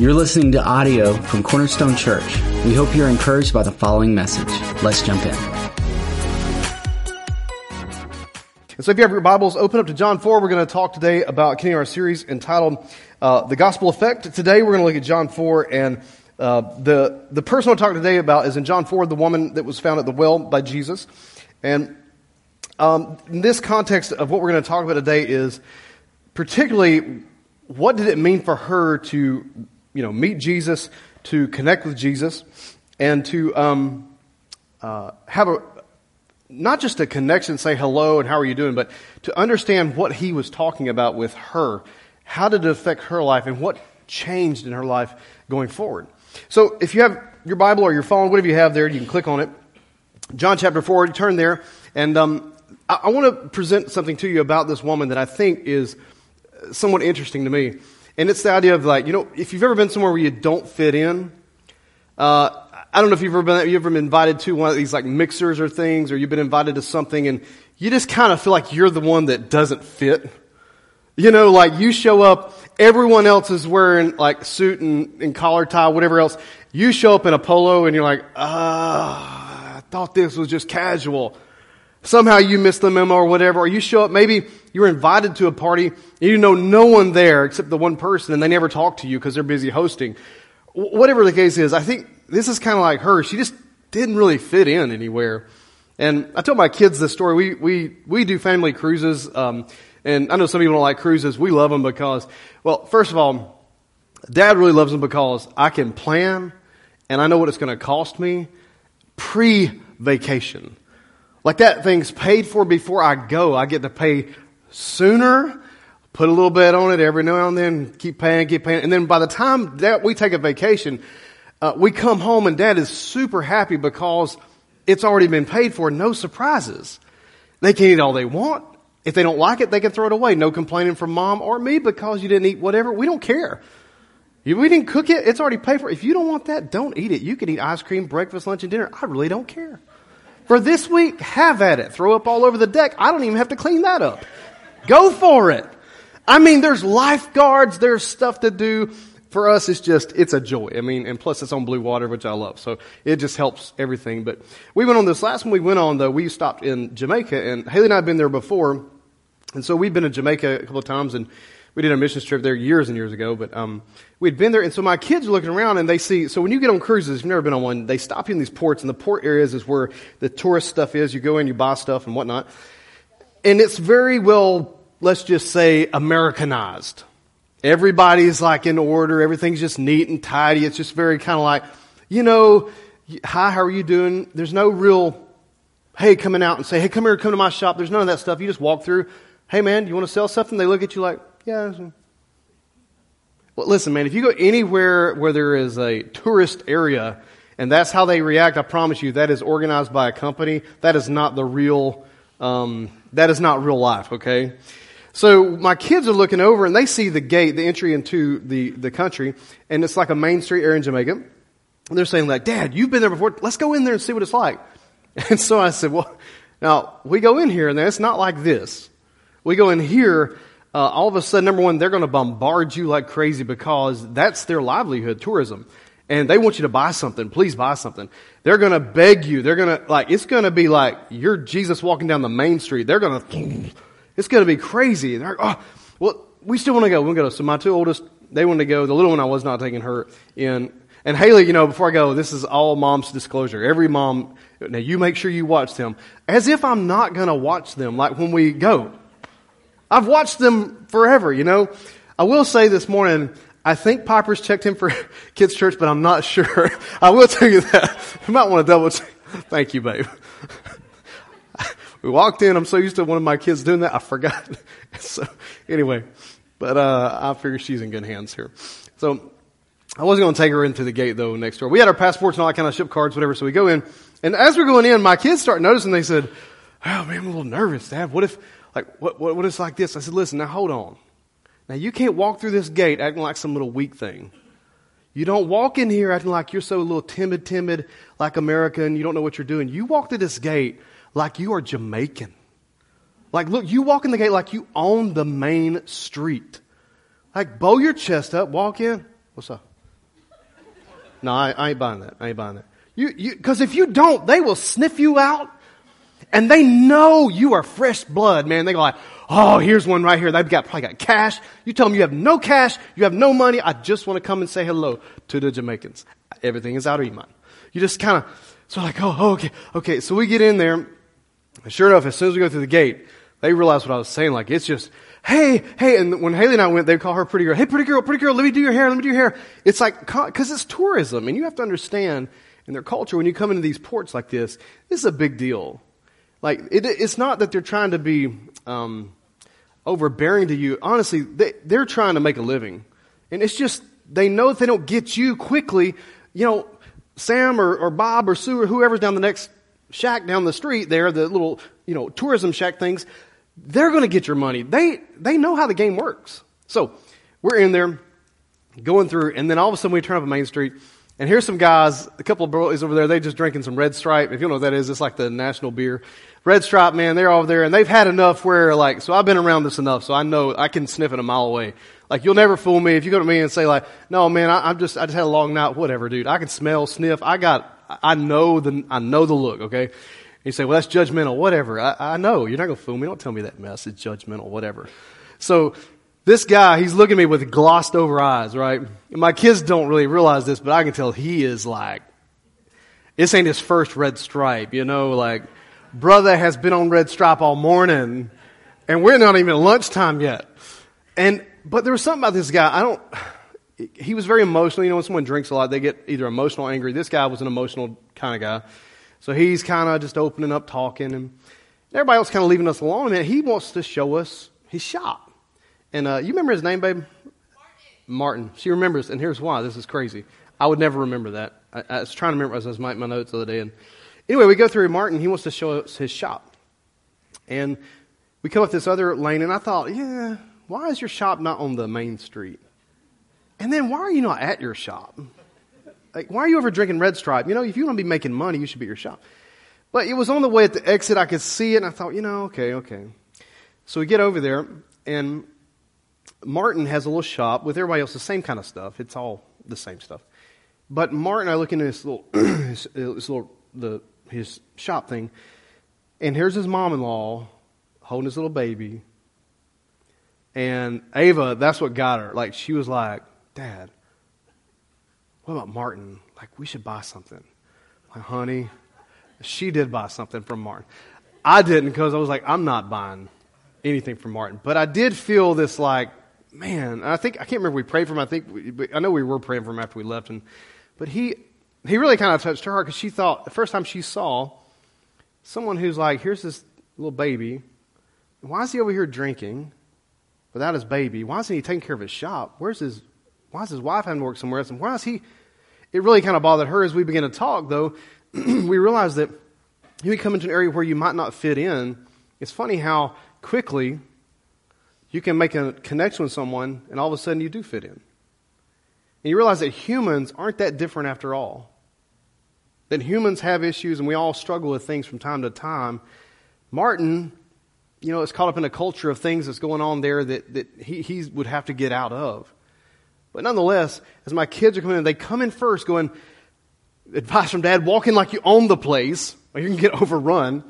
You're listening to audio from Cornerstone Church. We hope you're encouraged by the following message. Let's jump in. And so if you have your Bibles, open up to John 4. We're going to talk today about continuing our series entitled uh, The Gospel Effect. Today we're going to look at John 4 and uh, the, the person I want talking today about is in John 4, the woman that was found at the well by Jesus. And um, in this context of what we're going to talk about today is particularly what did it mean for her to you know, meet Jesus, to connect with Jesus, and to um, uh, have a not just a connection, say hello and how are you doing, but to understand what he was talking about with her. How did it affect her life, and what changed in her life going forward? So, if you have your Bible or your phone, whatever you have there, you can click on it. John chapter four. You turn there, and um, I, I want to present something to you about this woman that I think is somewhat interesting to me. And it's the idea of like, you know, if you've ever been somewhere where you don't fit in, uh, I don't know if you've ever been, you've ever been invited to one of these like mixers or things, or you've been invited to something and you just kind of feel like you're the one that doesn't fit. You know, like you show up, everyone else is wearing like suit and, and collar tie, whatever else. You show up in a polo and you're like, ah, I thought this was just casual. Somehow you missed the memo or whatever, or you show up, maybe you were invited to a party and you know no one there except the one person and they never talk to you because they're busy hosting. Whatever the case is, I think this is kind of like her. She just didn't really fit in anywhere. And I told my kids this story. We, we, we do family cruises. Um, and I know some people don't like cruises. We love them because, well, first of all, dad really loves them because I can plan and I know what it's going to cost me pre vacation. Like that thing's paid for before I go. I get to pay sooner, put a little bit on it every now and then, keep paying, keep paying. And then by the time that we take a vacation, uh, we come home and dad is super happy because it's already been paid for. No surprises. They can eat all they want. If they don't like it, they can throw it away. No complaining from mom or me because you didn't eat whatever. We don't care. If we didn't cook it, it's already paid for. If you don't want that, don't eat it. You can eat ice cream, breakfast, lunch, and dinner. I really don't care. For this week, have at it. Throw up all over the deck. I don't even have to clean that up. Go for it. I mean, there's lifeguards, there's stuff to do. For us, it's just, it's a joy. I mean, and plus it's on blue water, which I love. So it just helps everything. But we went on this last one we went on though, we stopped in Jamaica and Haley and I have been there before. And so we've been to Jamaica a couple of times and we did a missions trip there years and years ago, but um, we'd been there, and so my kids are looking around and they see. So when you get on cruises, if you've never been on one, they stop you in these ports, and the port areas is where the tourist stuff is. You go in, you buy stuff and whatnot, and it's very well, let's just say, Americanized. Everybody's like in order. Everything's just neat and tidy. It's just very kind of like, you know, hi, how are you doing? There's no real, hey, coming out and say, hey, come here, come to my shop. There's none of that stuff. You just walk through. Hey, man, do you want to sell something? They look at you like, yeah. Well, listen, man, if you go anywhere where there is a tourist area and that's how they react, I promise you, that is organized by a company. That is not the real, um, that is not real life, okay? So my kids are looking over and they see the gate, the entry into the, the country, and it's like a main street area in Jamaica. And they're saying like, Dad, you've been there before. Let's go in there and see what it's like. And so I said, well, now we go in here and it's not like this. We go in here uh, all of a sudden, number one, they're going to bombard you like crazy because that's their livelihood, tourism. And they want you to buy something. Please buy something. They're going to beg you. They're going to, like, it's going to be like you're Jesus walking down the main street. They're going to, it's going to be crazy. They're, oh, well, we still want to go. We want to go. So my two oldest, they want to go. The little one, I was not taking her in. And Haley, you know, before I go, this is all mom's disclosure. Every mom, now you make sure you watch them. As if I'm not going to watch them, like when we go. I've watched them forever, you know. I will say this morning, I think Piper's checked him for kids church, but I'm not sure. I will tell you that. You might want to double check. Thank you, babe. we walked in. I'm so used to one of my kids doing that. I forgot. so anyway, but, uh, I figure she's in good hands here. So I wasn't going to take her into the gate though next door. We had our passports and all that kind of ship cards, whatever. So we go in and as we're going in, my kids start noticing, they said, Oh man, I'm a little nervous, Dad. What if, like, what, what, what is like this? I said, listen, now hold on. Now you can't walk through this gate acting like some little weak thing. You don't walk in here acting like you're so little timid, timid, like American, you don't know what you're doing. You walk to this gate like you are Jamaican. Like, look, you walk in the gate like you own the main street. Like, bow your chest up, walk in. What's up? No, I, I ain't buying that. I ain't buying that. You, you, cause if you don't, they will sniff you out and they know you are fresh blood, man. They go like, oh, here's one right here. They've got, probably got cash. You tell them you have no cash, you have no money. I just want to come and say hello to the Jamaicans. Everything is out of Iman. You just kind of, so like, oh, oh, okay, okay. So we get in there. And sure enough, as soon as we go through the gate, they realize what I was saying. Like, it's just, hey, hey. And when Haley and I went, they call her pretty girl. Hey, pretty girl, pretty girl, let me do your hair, let me do your hair. It's like, cause it's tourism. And you have to understand in their culture, when you come into these ports like this, this is a big deal. Like, it, it's not that they're trying to be um, overbearing to you. Honestly, they, they're trying to make a living. And it's just, they know if they don't get you quickly, you know, Sam or, or Bob or Sue or whoever's down the next shack down the street there, the little, you know, tourism shack things, they're going to get your money. They, they know how the game works. So we're in there going through, and then all of a sudden we turn up a Main Street, and here's some guys, a couple of boys over there, they just drinking some Red Stripe. If you know what that is, it's like the national beer. Red Stripe, man, they're over there, and they've had enough where, like, so I've been around this enough, so I know I can sniff it a mile away. Like, you'll never fool me if you go to me and say, like, no, man, I, am just, I just had a long night, whatever, dude. I can smell, sniff. I got, I know the, I know the look, okay? You say, well, that's judgmental, whatever. I, I know. You're not going to fool me. Don't tell me that mess. It's judgmental, whatever. So, this guy, he's looking at me with glossed over eyes, right? And my kids don't really realize this, but I can tell he is like, this ain't his first red stripe, you know, like, brother has been on red stripe all morning, and we're not even lunchtime yet. And, but there was something about this guy, I don't, he was very emotional. You know, when someone drinks a lot, they get either emotional or angry. This guy was an emotional kind of guy. So he's kind of just opening up, talking, and everybody else kind of leaving us alone. And he wants to show us his shop. And uh, you remember his name, babe? Martin. Martin. She remembers, and here's why. This is crazy. I would never remember that. I, I was trying to remember as I was making my notes the other day. And anyway, we go through Martin. He wants to show us his shop. And we come up this other lane, and I thought, yeah, why is your shop not on the main street? And then why are you not at your shop? Like, why are you ever drinking Red Stripe? You know, if you want to be making money, you should be at your shop. But it was on the way at the exit. I could see it, and I thought, you know, okay, okay. So we get over there, and Martin has a little shop with everybody else, the same kind of stuff. It's all the same stuff. But Martin, I look into his little, his, uh, his little, the, his shop thing, and here's his mom-in-law holding his little baby. And Ava, that's what got her. Like, she was like, Dad, what about Martin? Like, we should buy something. Like, honey, she did buy something from Martin. I didn't because I was like, I'm not buying anything from Martin. But I did feel this like, man, I think, I can't remember we prayed for him. I think, we, I know we were praying for him after we left. And, but he, he really kind of touched her heart because she thought, the first time she saw someone who's like, here's this little baby. Why is he over here drinking without his baby? Why isn't he taking care of his shop? Where's his, why is his wife having to work somewhere else? And why is he, it really kind of bothered her as we began to talk, though. we realized that you come into an area where you might not fit in. It's funny how quickly you can make a connection with someone and all of a sudden you do fit in. And you realize that humans aren't that different after all. That humans have issues and we all struggle with things from time to time. Martin, you know, is caught up in a culture of things that's going on there that, that he, he would have to get out of. But nonetheless, as my kids are coming in, they come in first going, advice from dad, walk in like you own the place, or you can get overrun.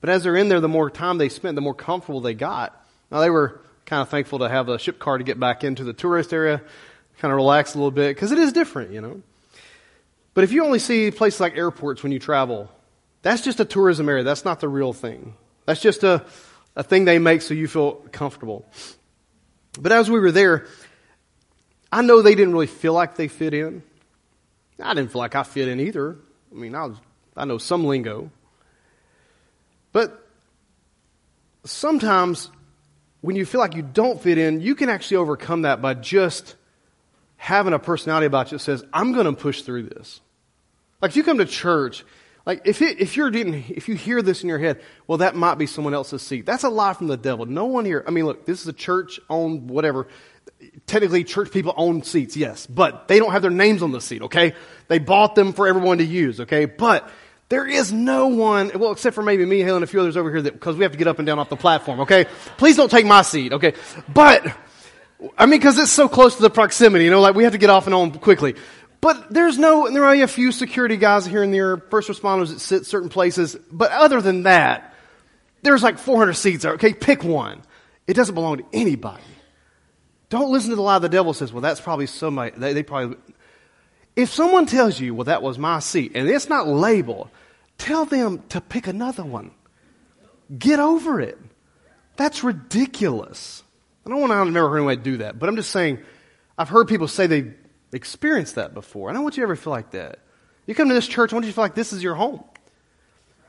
But as they're in there, the more time they spent, the more comfortable they got. Now they were kind of thankful to have a ship car to get back into the tourist area, kind of relax a little bit, because it is different, you know. But if you only see places like airports when you travel, that's just a tourism area. That's not the real thing. That's just a, a thing they make so you feel comfortable. But as we were there, I know they didn't really feel like they fit in. I didn't feel like I fit in either. I mean, I, was, I know some lingo. But sometimes when you feel like you don't fit in, you can actually overcome that by just having a personality about you that says, I'm going to push through this. Like if you come to church, like if, it, if you're if you hear this in your head, well, that might be someone else's seat. That's a lie from the devil. No one here. I mean, look, this is a church owned whatever technically church people own seats, yes, but they don't have their names on the seat, okay? They bought them for everyone to use, okay? But there is no one, well, except for maybe me, Helen, and a few others over here that, because we have to get up and down off the platform, okay? Please don't take my seat, okay? But, I mean, because it's so close to the proximity, you know, like we have to get off and on quickly. But there's no, and there are only a few security guys here and there, first responders that sit certain places. But other than that, there's like 400 seats. Okay, pick one. It doesn't belong to anybody. Don't listen to the lie the devil says, well, that's probably somebody, they, they probably, if someone tells you, well, that was my seat, and it's not labeled, tell them to pick another one. Get over it. That's ridiculous. I don't want to, never heard anybody do that, but I'm just saying, I've heard people say they've experienced that before. I don't want you to ever feel like that. You come to this church, I want you to feel like this is your home.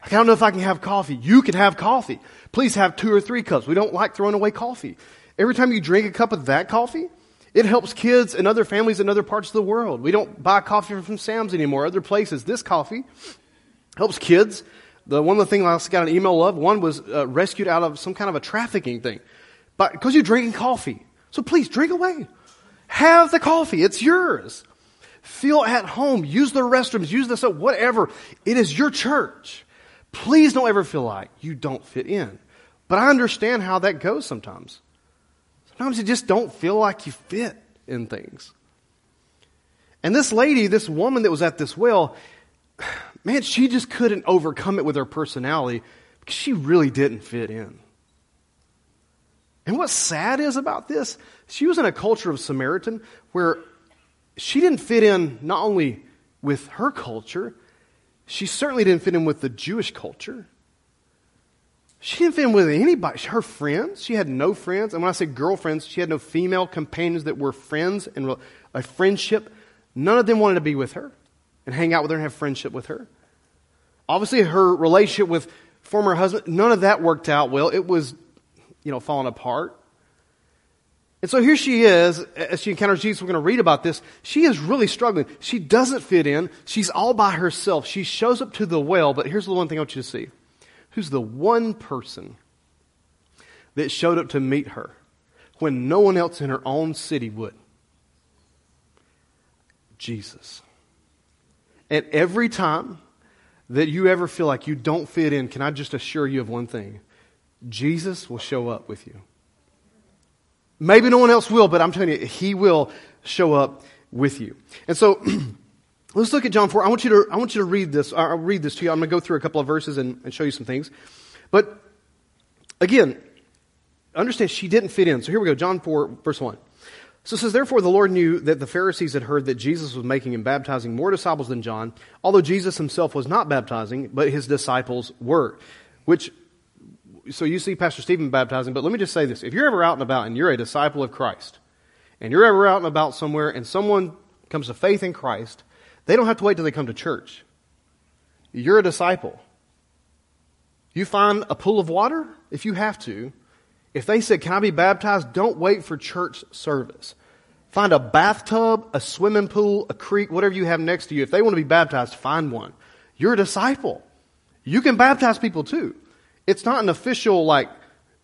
I don't know if I can have coffee. You can have coffee. Please have two or three cups. We don't like throwing away coffee. Every time you drink a cup of that coffee, it helps kids and other families in other parts of the world. We don't buy coffee from Sam's anymore, other places. This coffee helps kids. The one of the things I got an email of, one was uh, rescued out of some kind of a trafficking thing. But because you're drinking coffee. So please drink away. Have the coffee. It's yours. Feel at home. Use the restrooms. Use the soap. Whatever. It is your church. Please don't ever feel like you don't fit in. But I understand how that goes sometimes. Sometimes you just don't feel like you fit in things. And this lady, this woman that was at this well, man, she just couldn't overcome it with her personality because she really didn't fit in. And what's sad is about this, she was in a culture of Samaritan where she didn't fit in not only with her culture, she certainly didn't fit in with the Jewish culture. She didn't fit in with anybody. Her friends, she had no friends. And when I say girlfriends, she had no female companions that were friends and a friendship. None of them wanted to be with her and hang out with her and have friendship with her. Obviously, her relationship with former husband, none of that worked out well. It was, you know, falling apart. And so here she is, as she encounters Jesus, we're going to read about this. She is really struggling. She doesn't fit in. She's all by herself. She shows up to the well, but here's the one thing I want you to see. Who's the one person that showed up to meet her when no one else in her own city would? Jesus. And every time that you ever feel like you don't fit in, can I just assure you of one thing? Jesus will show up with you. Maybe no one else will, but I'm telling you, he will show up with you. And so, let's look at John 4. I want you to, I want you to read this. I'll read this to you. I'm going to go through a couple of verses and, and show you some things. But again, understand she didn't fit in. So here we go. John 4, verse 1. So it says, Therefore the Lord knew that the Pharisees had heard that Jesus was making and baptizing more disciples than John, although Jesus himself was not baptizing, but his disciples were. Which so you see Pastor Stephen baptizing, but let me just say this. If you're ever out and about and you're a disciple of Christ, and you're ever out and about somewhere and someone comes to faith in Christ, they don't have to wait till they come to church. You're a disciple. You find a pool of water if you have to. If they said, Can I be baptized? Don't wait for church service. Find a bathtub, a swimming pool, a creek, whatever you have next to you. If they want to be baptized, find one. You're a disciple. You can baptize people too. It's not an official, like,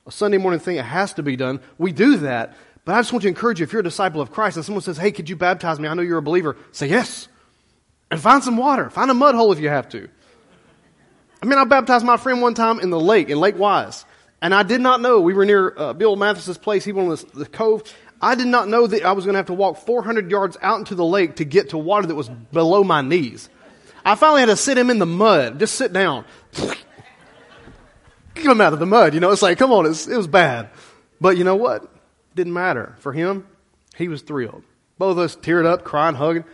a Sunday morning thing. It has to be done. We do that. But I just want to encourage you if you're a disciple of Christ and someone says, Hey, could you baptize me? I know you're a believer. Say yes. And find some water. Find a mud hole if you have to. I mean, I baptized my friend one time in the lake, in Lake Wise. And I did not know. We were near uh, Bill Mathis's place. He was in the cove. I did not know that I was going to have to walk 400 yards out into the lake to get to water that was below my knees. I finally had to sit him in the mud. Just sit down get him out of the mud. You know, it's like, come on, it was bad. But you know what? Didn't matter. For him, he was thrilled. Both of us teared up, crying, hugging.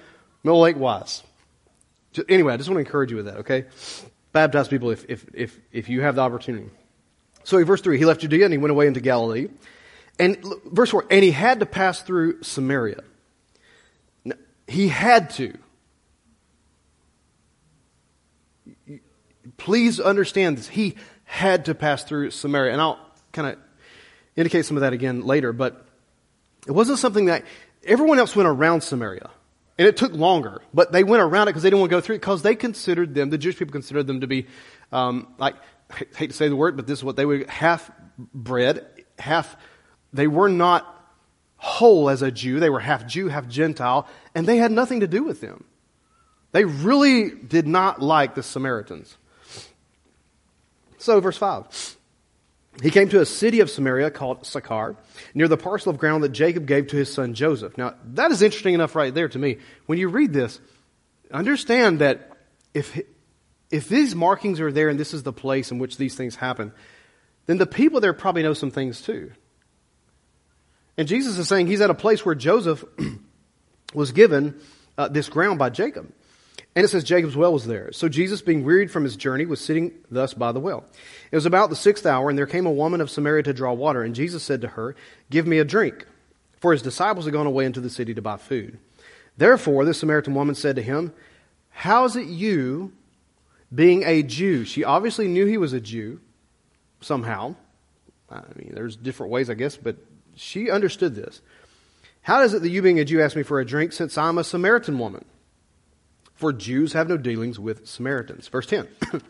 Mill Lake Wise. Anyway, I just want to encourage you with that, okay? Baptize people if, if, if, if you have the opportunity. So, verse 3, he left Judea and he went away into Galilee. And verse 4, and he had to pass through Samaria. Now, he had to. Please understand this. He had to pass through Samaria. And I'll kind of indicate some of that again later, but it wasn't something that everyone else went around Samaria. And it took longer, but they went around it because they didn't want to go through it because they considered them, the Jewish people considered them to be, um, like, I hate to say the word, but this is what they would, half bred, half, they were not whole as a Jew. They were half Jew, half Gentile, and they had nothing to do with them. They really did not like the Samaritans. So, verse 5. He came to a city of Samaria called Sychar, near the parcel of ground that Jacob gave to his son Joseph. Now, that is interesting enough right there to me. When you read this, understand that if, if these markings are there and this is the place in which these things happen, then the people there probably know some things too. And Jesus is saying he's at a place where Joseph was given uh, this ground by Jacob. And it says Jacob's well was there. So Jesus, being wearied from his journey, was sitting thus by the well. It was about the sixth hour, and there came a woman of Samaria to draw water. And Jesus said to her, Give me a drink. For his disciples had gone away into the city to buy food. Therefore, this Samaritan woman said to him, How is it you, being a Jew? She obviously knew he was a Jew, somehow. I mean, there's different ways, I guess, but she understood this. How is it that you, being a Jew, ask me for a drink since I'm a Samaritan woman? For Jews have no dealings with Samaritans. Verse 10.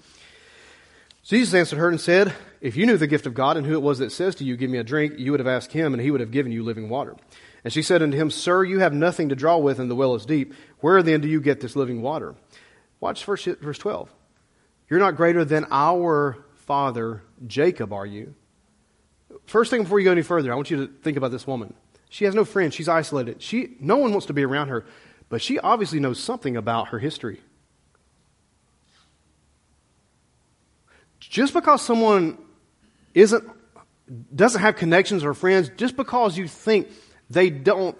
Jesus answered her and said, If you knew the gift of God and who it was that says to you, Give me a drink, you would have asked him, and he would have given you living water. And she said unto him, Sir, you have nothing to draw with, and the well is deep. Where then do you get this living water? Watch verse, verse 12. You're not greater than our father Jacob, are you? First thing before you go any further, I want you to think about this woman. She has no friends. She's isolated. She, no one wants to be around her, but she obviously knows something about her history. Just because someone isn't, doesn't have connections or friends, just because you think they don't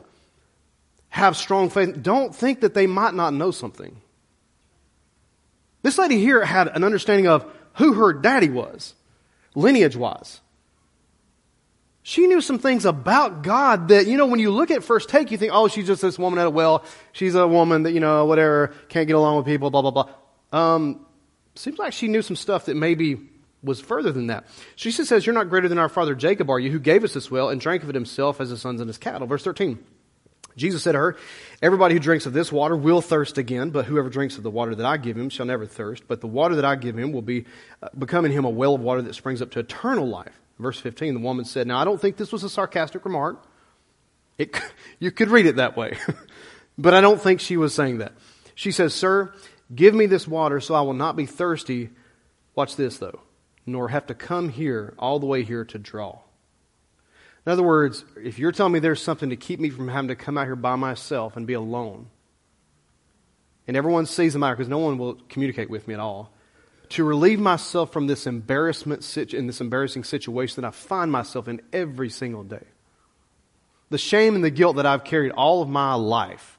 have strong faith, don't think that they might not know something. This lady here had an understanding of who her daddy was, lineage wise. She knew some things about God that, you know, when you look at first take, you think, oh, she's just this woman at a well. She's a woman that, you know, whatever, can't get along with people, blah, blah, blah. Um, seems like she knew some stuff that maybe was further than that. She says, You're not greater than our father Jacob, are you, who gave us this well and drank of it himself as his sons and his cattle. Verse 13. Jesus said to her, Everybody who drinks of this water will thirst again, but whoever drinks of the water that I give him shall never thirst. But the water that I give him will be uh, become in him a well of water that springs up to eternal life. Verse 15, the woman said, Now I don't think this was a sarcastic remark. It, you could read it that way, but I don't think she was saying that. She says, Sir, give me this water so I will not be thirsty. Watch this, though, nor have to come here, all the way here to draw. In other words, if you're telling me there's something to keep me from having to come out here by myself and be alone, and everyone sees the matter because no one will communicate with me at all, to relieve myself from this embarrassment in this embarrassing situation that I find myself in every single day. The shame and the guilt that I've carried all of my life.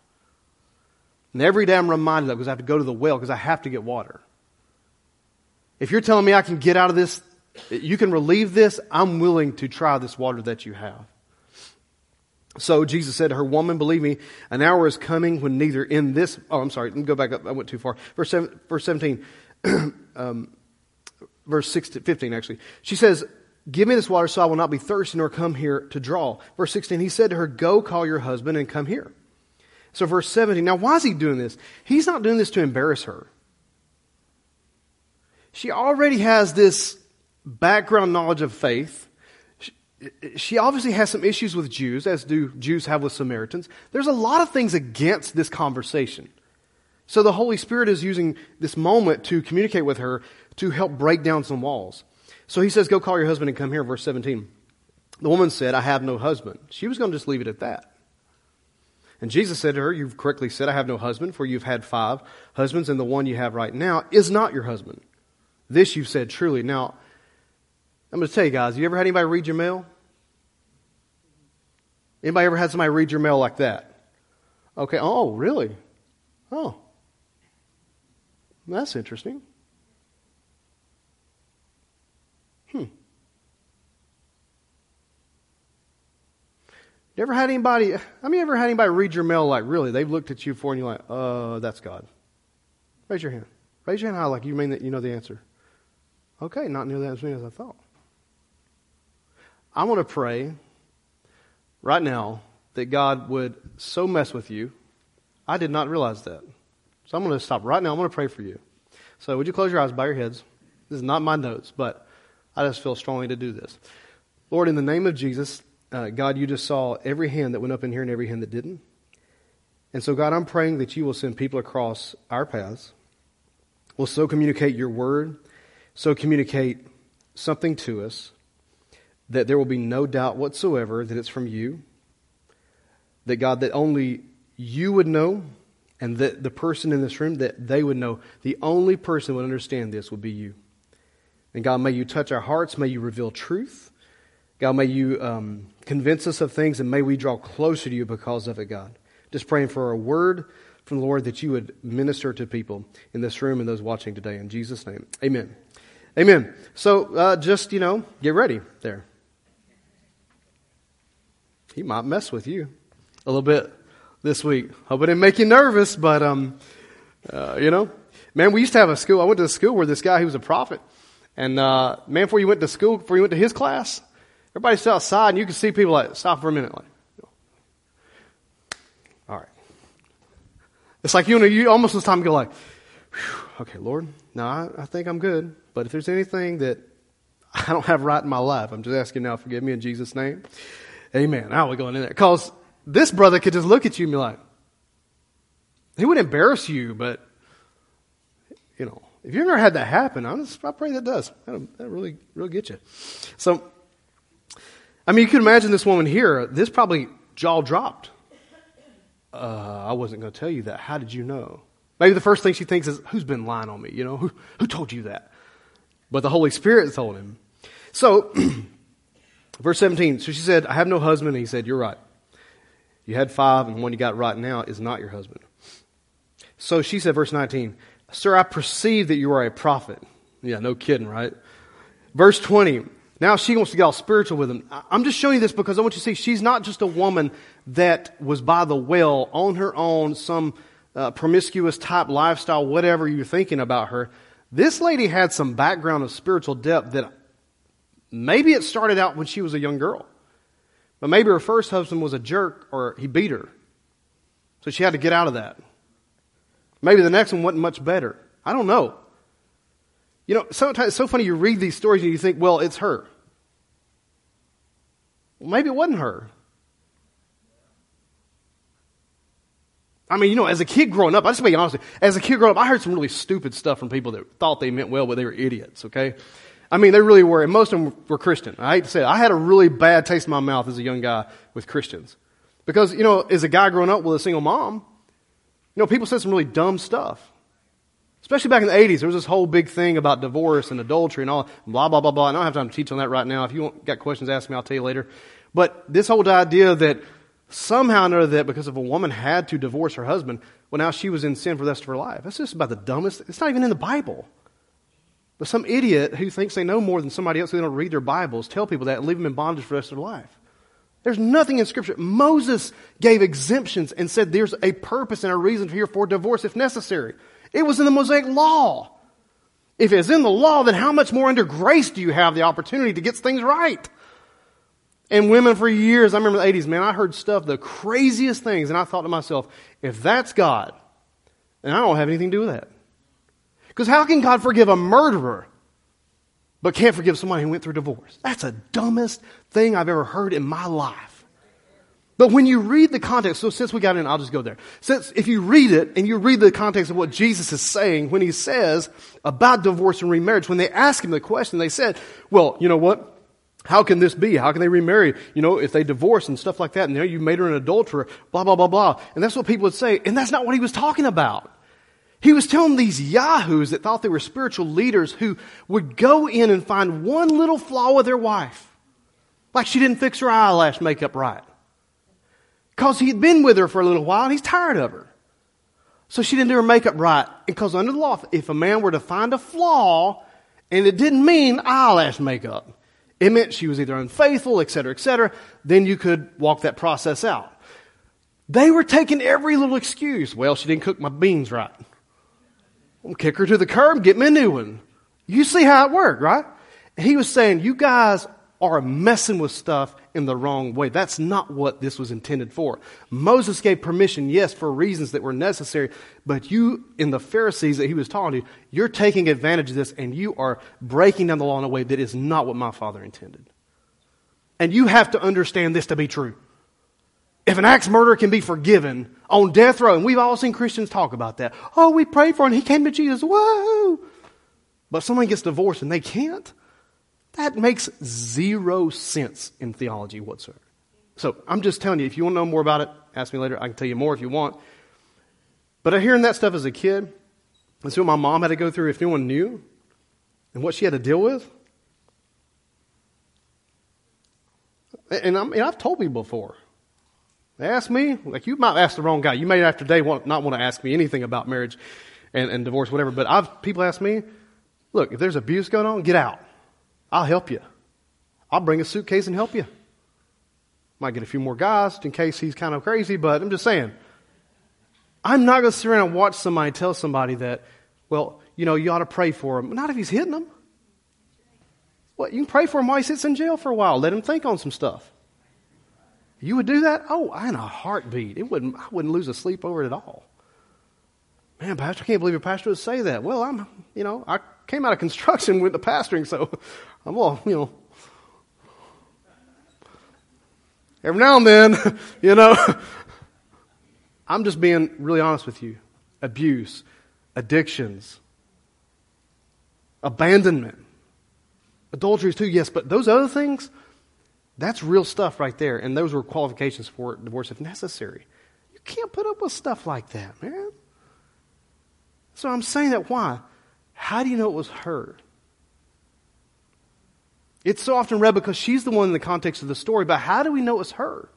And every day I'm reminded of because I have to go to the well because I have to get water. If you're telling me I can get out of this, you can relieve this, I'm willing to try this water that you have. So Jesus said to her, Woman, believe me, an hour is coming when neither in this, oh, I'm sorry, let me go back up. I went too far. Verse, seven, verse 17. um, verse 16, 15 actually. She says, Give me this water so I will not be thirsty nor come here to draw. Verse 16, he said to her, Go call your husband and come here. So verse 17, now why is he doing this? He's not doing this to embarrass her. She already has this background knowledge of faith. She obviously has some issues with Jews, as do Jews have with Samaritans. There's a lot of things against this conversation. So the Holy Spirit is using this moment to communicate with her to help break down some walls. So he says, Go call your husband and come here, verse 17. The woman said, I have no husband. She was going to just leave it at that. And Jesus said to her, You've correctly said, I have no husband, for you've had five husbands, and the one you have right now is not your husband. This you've said truly. Now, I'm going to tell you guys, have you ever had anybody read your mail? Anybody ever had somebody read your mail like that? Okay, oh, really? Oh. That's interesting. Hmm. You ever had anybody, I mean, ever had anybody read your mail like, really, they've looked at you for and you're like, uh, that's God. Raise your hand. Raise your hand high like you mean that you know the answer. Okay, not nearly as many as I thought. I want to pray right now that God would so mess with you. I did not realize that. So I'm going to stop right now. I'm going to pray for you. So would you close your eyes, bow your heads? This is not my notes, but I just feel strongly to do this. Lord, in the name of Jesus, uh, God, you just saw every hand that went up in here and every hand that didn't. And so, God, I'm praying that you will send people across our paths, will so communicate your word, so communicate something to us that there will be no doubt whatsoever that it's from you, that God, that only you would know, and that the person in this room, that they would know, the only person would understand this would be you. And God, may you touch our hearts, may you reveal truth. God, may you um, convince us of things, and may we draw closer to you because of it, God. Just praying for a word from the Lord that you would minister to people in this room and those watching today. In Jesus' name, amen. Amen. So uh, just, you know, get ready there. He might mess with you a little bit this week. Hope it didn't make you nervous, but, um, uh, you know, man, we used to have a school. I went to a school where this guy, he was a prophet. And, uh, man, before you went to school, before you went to his class, everybody stood outside and you could see people like, stop for a minute. Like, all right. It's like, you know, you almost this time go like, okay, Lord, no, I, I think I'm good. But if there's anything that I don't have right in my life, I'm just asking now, forgive me in Jesus' name. Amen. Now we're going in there. Because this brother could just look at you and be like, he would embarrass you, but, you know, if you've never had that happen, I, just, I pray that does. That'll really, really get you. So, I mean, you can imagine this woman here, this probably jaw dropped. Uh, I wasn't going to tell you that. How did you know? Maybe the first thing she thinks is, who's been lying on me? You know, who, who told you that? But the Holy Spirit told him. So, verse 17. So she said, I have no husband. And he said, You're right. You had five, and the one you got right now is not your husband. So she said, verse 19, Sir, I perceive that you are a prophet. Yeah, no kidding, right? Verse 20, now she wants to get all spiritual with him. I'm just showing you this because I want you to see she's not just a woman that was by the well on her own, some uh, promiscuous type lifestyle, whatever you're thinking about her. This lady had some background of spiritual depth that maybe it started out when she was a young girl. But maybe her first husband was a jerk or he beat her. So she had to get out of that. Maybe the next one wasn't much better. I don't know. You know, sometimes it's so funny you read these stories and you think, well, it's her. Well, maybe it wasn't her. I mean, you know, as a kid growing up, I just be honest, as a kid growing up, I heard some really stupid stuff from people that thought they meant well, but they were idiots, okay? I mean, they really were, and most of them were Christian. I hate to say it. I had a really bad taste in my mouth as a young guy with Christians. Because, you know, as a guy growing up with a single mom, you know, people said some really dumb stuff. Especially back in the 80s, there was this whole big thing about divorce and adultery and all, blah, blah, blah, blah. I don't have time to teach on that right now. If you want, got questions, ask me, I'll tell you later. But this whole idea that somehow another that because if a woman had to divorce her husband, well, now she was in sin for the rest of her life. That's just about the dumbest. It's not even in the Bible. But some idiot who thinks they know more than somebody else who don't read their Bibles tell people that and leave them in bondage for the rest of their life. There's nothing in Scripture. Moses gave exemptions and said there's a purpose and a reason here for divorce if necessary. It was in the Mosaic Law. If it's in the law, then how much more under grace do you have the opportunity to get things right? And women for years, I remember the 80s, man, I heard stuff, the craziest things, and I thought to myself, if that's God, then I don't have anything to do with that. Because how can God forgive a murderer, but can't forgive somebody who went through divorce? That's the dumbest thing I've ever heard in my life. But when you read the context, so since we got in, I'll just go there. Since if you read it and you read the context of what Jesus is saying when he says about divorce and remarriage, when they ask him the question, they said, well, you know what? How can this be? How can they remarry? You know, if they divorce and stuff like that, and you know, you made her an adulterer, blah, blah, blah, blah. And that's what people would say. And that's not what he was talking about. He was telling these yahoos that thought they were spiritual leaders who would go in and find one little flaw with their wife. Like she didn't fix her eyelash makeup right. Because he'd been with her for a little while and he's tired of her. So she didn't do her makeup right. And because under the law, if a man were to find a flaw, and it didn't mean eyelash makeup, it meant she was either unfaithful, etc., etc. Then you could walk that process out. They were taking every little excuse. Well, she didn't cook my beans right. Kick her to the curb, get me a new one. You see how it worked, right? he was saying, you guys are messing with stuff in the wrong way. That's not what this was intended for. Moses gave permission, yes, for reasons that were necessary, but you, in the Pharisees that he was talking to, you're taking advantage of this and you are breaking down the law in a way that is not what my father intended. And you have to understand this to be true. If an axe murderer can be forgiven on death row, and we've all seen Christians talk about that. Oh, we prayed for him, he came to Jesus. Whoa! But someone gets divorced and they can't. That makes zero sense in theology whatsoever. So I'm just telling you, if you want to know more about it, ask me later. I can tell you more if you want. But hearing that stuff as a kid, see what my mom had to go through if anyone knew, and what she had to deal with. And, i have told people before. They ask me, like you might ask the wrong guy. You may after day want, not want to ask me anything about marriage and, and divorce, whatever. But I've, people ask me, look, if there's abuse going on, get out. I'll help you. I'll bring a suitcase and help you. Might get a few more guys in case he's kind of crazy, but I'm just saying. I'm not going to sit around and watch somebody tell somebody that, well, you know, you ought to pray for him. Not if he's hitting them. What, you can pray for him while he sits in jail for a while. Let him think on some stuff. You would do that? Oh, in a heartbeat. It wouldn't, I wouldn't lose a sleep over it at all. Man, Pastor, I can't believe your pastor would say that. Well, I'm, you know, I came out of construction with the pastoring, so I'm all, you know. Every now and then, you know, I'm just being really honest with you. Abuse, addictions, abandonment, adulteries too, yes, but those other things, that's real stuff right there. And those were qualifications for divorce if necessary. You can't put up with stuff like that, man. So I'm saying that why? How do you know it was her? It's so often read because she's the one in the context of the story, but how do we know it was her?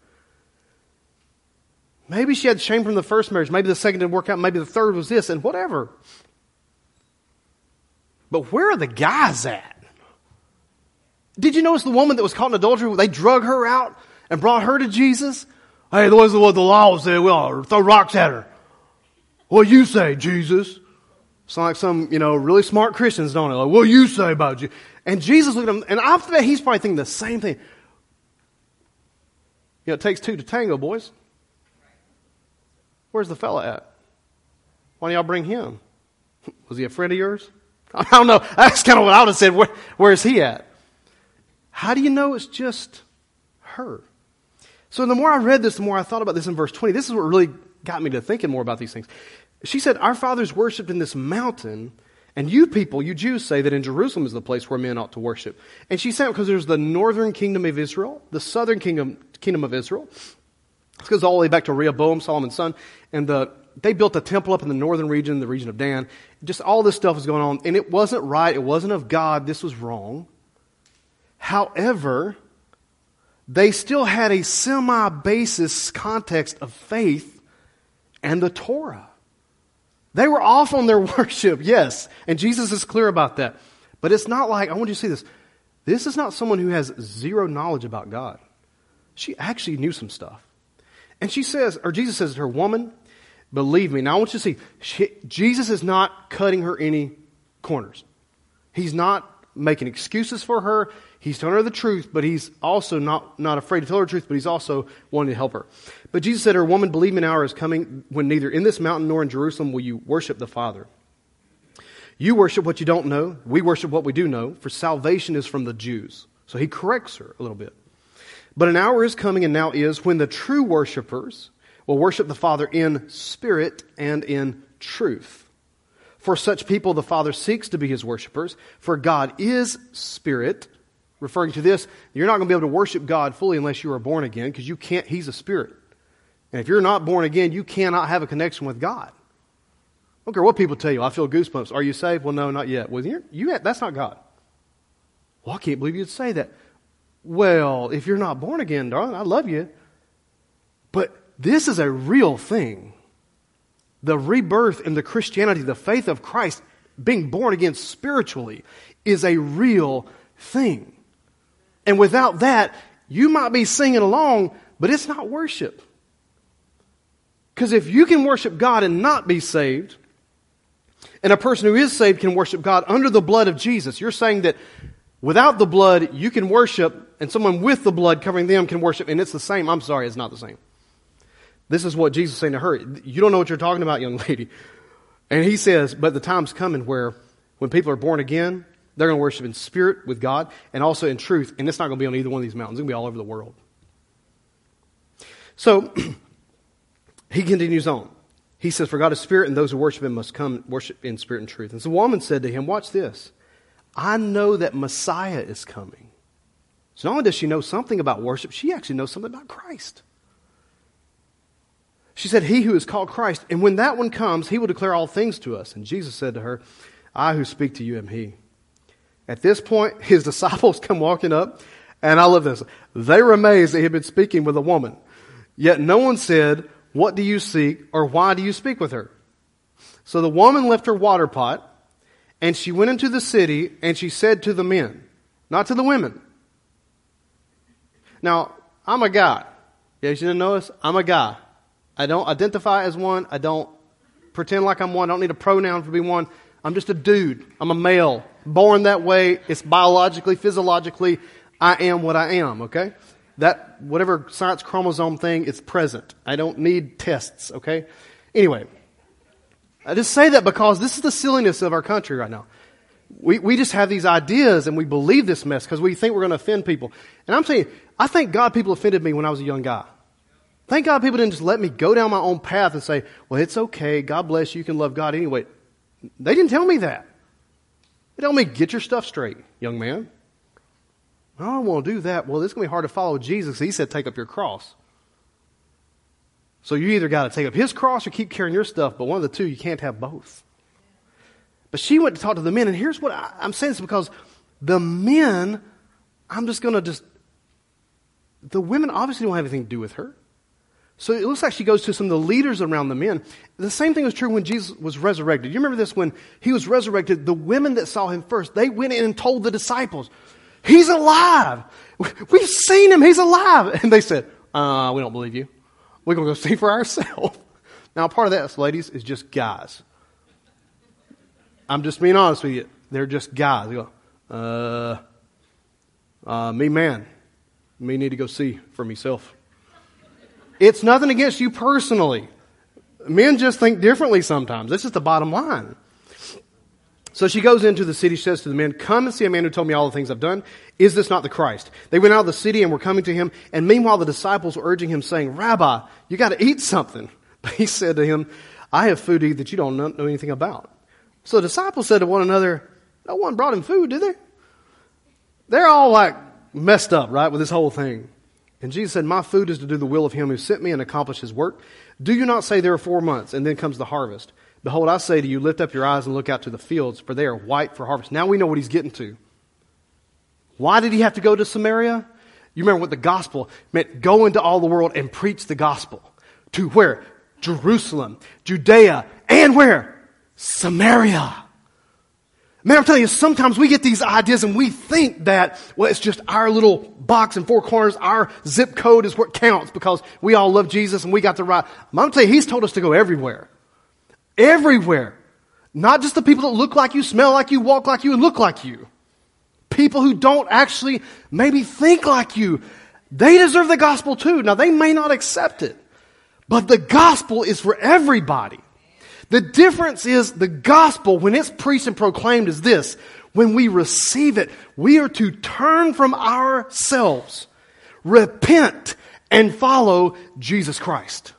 Maybe she had shame from the first marriage. Maybe the second didn't work out. Maybe the third was this, and whatever. But where are the guys at? Did you notice the woman that was caught in adultery? They drug her out and brought her to Jesus. Hey, the what the law said. We'll throw rocks at her. What you say, Jesus? It's like some, you know, really smart Christians, don't it? Like, what you say about you? And Jesus looked at him, and after that, he's probably thinking the same thing. You know, it takes two to tango, boys. Where's the fella at? Why don't y'all bring him? Was he a friend of yours? I don't know. That's kind of what I would have said. Where, where's he at? How do you know it's just her? So the more I read this, the more I thought about this in verse 20. This is what really got me to thinking more about these things. She said, Our fathers worshipped in this mountain, and you people, you Jews, say that in Jerusalem is the place where men ought to worship. And she said, because there's the northern kingdom of Israel, the southern kingdom, kingdom of Israel. This goes all the way back to Rehoboam, Solomon's son, and the, they built a temple up in the northern region, the region of Dan. Just all this stuff was going on, and it wasn't right. It wasn't of God. This was wrong. However, they still had a semi basis context of faith and the Torah. They were off on their worship, yes, and Jesus is clear about that. But it's not like, I want you to see this. This is not someone who has zero knowledge about God. She actually knew some stuff. And she says, or Jesus says to her, Woman, believe me. Now I want you to see, she, Jesus is not cutting her any corners. He's not making excuses for her. He's telling her the truth, but he's also not, not afraid to tell her the truth, but he's also wanting to help her. But Jesus said, to Her woman, believe me, an hour is coming when neither in this mountain nor in Jerusalem will you worship the Father. You worship what you don't know. We worship what we do know, for salvation is from the Jews. So he corrects her a little bit. But an hour is coming and now is when the true worshipers will worship the Father in spirit and in truth. For such people, the Father seeks to be his worshipers, for God is spirit referring to this, you're not going to be able to worship God fully unless you are born again because you can't, He's a spirit. And if you're not born again, you cannot have a connection with God. I don't care what people tell you. I feel goosebumps. Are you saved? Well, no, not yet. Well, you're, you, that's not God. Well, I can't believe you'd say that. Well, if you're not born again, darling, I love you. But this is a real thing. The rebirth in the Christianity, the faith of Christ, being born again spiritually, is a real thing. And without that, you might be singing along, but it's not worship. Because if you can worship God and not be saved, and a person who is saved can worship God under the blood of Jesus, you're saying that without the blood, you can worship, and someone with the blood covering them can worship, and it's the same. I'm sorry, it's not the same. This is what Jesus is saying to her. You don't know what you're talking about, young lady. And he says, but the time's coming where when people are born again, they're going to worship in spirit with God and also in truth. And it's not going to be on either one of these mountains. It's going to be all over the world. So he continues on. He says, For God is spirit, and those who worship him must come worship in spirit and truth. And so the woman said to him, Watch this. I know that Messiah is coming. So not only does she know something about worship, she actually knows something about Christ. She said, He who is called Christ. And when that one comes, he will declare all things to us. And Jesus said to her, I who speak to you am he. At this point, his disciples come walking up, and I love this. They were amazed that he had been speaking with a woman. Yet no one said, What do you seek, or why do you speak with her? So the woman left her water pot, and she went into the city, and she said to the men, not to the women. Now, I'm a guy. Yeah, you didn't notice? I'm a guy. I don't identify as one. I don't pretend like I'm one. I don't need a pronoun for be one. I'm just a dude. I'm a male. Born that way. It's biologically, physiologically, I am what I am, okay? That, whatever science chromosome thing, it's present. I don't need tests, okay? Anyway, I just say that because this is the silliness of our country right now. We, we just have these ideas and we believe this mess because we think we're going to offend people. And I'm saying, I thank God people offended me when I was a young guy. Thank God people didn't just let me go down my own path and say, well, it's okay. God bless you. You can love God anyway. They didn't tell me that. They told me, get your stuff straight, young man. I don't want to do that. Well, it's going to be hard to follow Jesus. He said, take up your cross. So you either got to take up his cross or keep carrying your stuff, but one of the two, you can't have both. But she went to talk to the men, and here's what I, am saying this because the men, I'm just going to just, the women obviously don't have anything to do with her. So it looks like she goes to some of the leaders around the men. The same thing was true when Jesus was resurrected. You remember this when he was resurrected, the women that saw him first, they went in and told the disciples, He's alive. We've seen him. He's alive. And they said, uh, we don't believe you. We're going to go see for ourselves. Now, part of that, ladies, is just guys. I'm just being honest with you. They're just guys. They go, uh, uh, me man, me need to go see for myself. It's nothing against you personally. Men just think differently sometimes. This is the bottom line. So she goes into the city, she says to the men, Come and see a man who told me all the things I've done. Is this not the Christ? They went out of the city and were coming to him, and meanwhile the disciples were urging him, saying, Rabbi, you got to eat something. But he said to him, I have food to eat that you don't know anything about. So the disciples said to one another, No one brought him food, did they? They're all like messed up, right, with this whole thing. And Jesus said, My food is to do the will of him who sent me and accomplish his work. Do you not say there are four months, and then comes the harvest? Behold, I say to you, lift up your eyes and look out to the fields, for they are white for harvest. Now we know what he's getting to. Why did he have to go to Samaria? You remember what the gospel meant go into all the world and preach the gospel. To where? Jerusalem, Judea, and where? Samaria. Man, I'm telling you, sometimes we get these ideas and we think that, well, it's just our little box in four corners, our zip code is what counts because we all love Jesus and we got the right. I'm telling you, He's told us to go everywhere. Everywhere. Not just the people that look like you, smell like you, walk like you, and look like you. People who don't actually maybe think like you. They deserve the gospel too. Now, they may not accept it, but the gospel is for everybody. The difference is the gospel, when it's preached and proclaimed, is this. When we receive it, we are to turn from ourselves, repent, and follow Jesus Christ.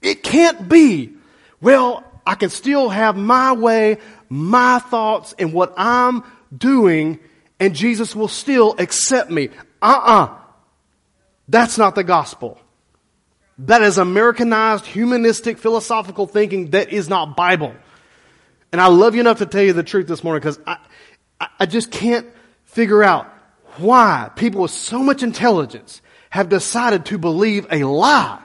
It can't be, well, I can still have my way, my thoughts, and what I'm doing, and Jesus will still accept me. Uh uh-uh. uh. That's not the gospel. That is Americanized, humanistic, philosophical thinking that is not Bible. And I love you enough to tell you the truth this morning because I, I just can't figure out why people with so much intelligence have decided to believe a lie.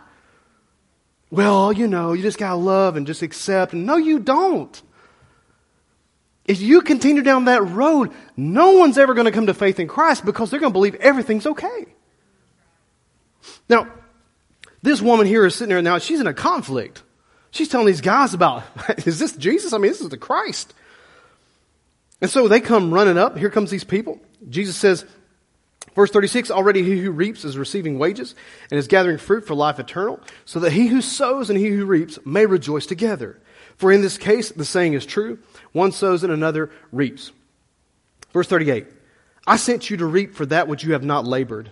Well, you know, you just gotta love and just accept. No, you don't. If you continue down that road, no one's ever to come to faith in Christ because they're to believe everything's okay. Now, this woman here is sitting there now, she's in a conflict. She's telling these guys about, is this Jesus? I mean, this is the Christ. And so they come running up. Here comes these people. Jesus says, verse 36, already he who reaps is receiving wages and is gathering fruit for life eternal, so that he who sows and he who reaps may rejoice together. For in this case, the saying is true. One sows and another reaps. Verse 38, I sent you to reap for that which you have not labored.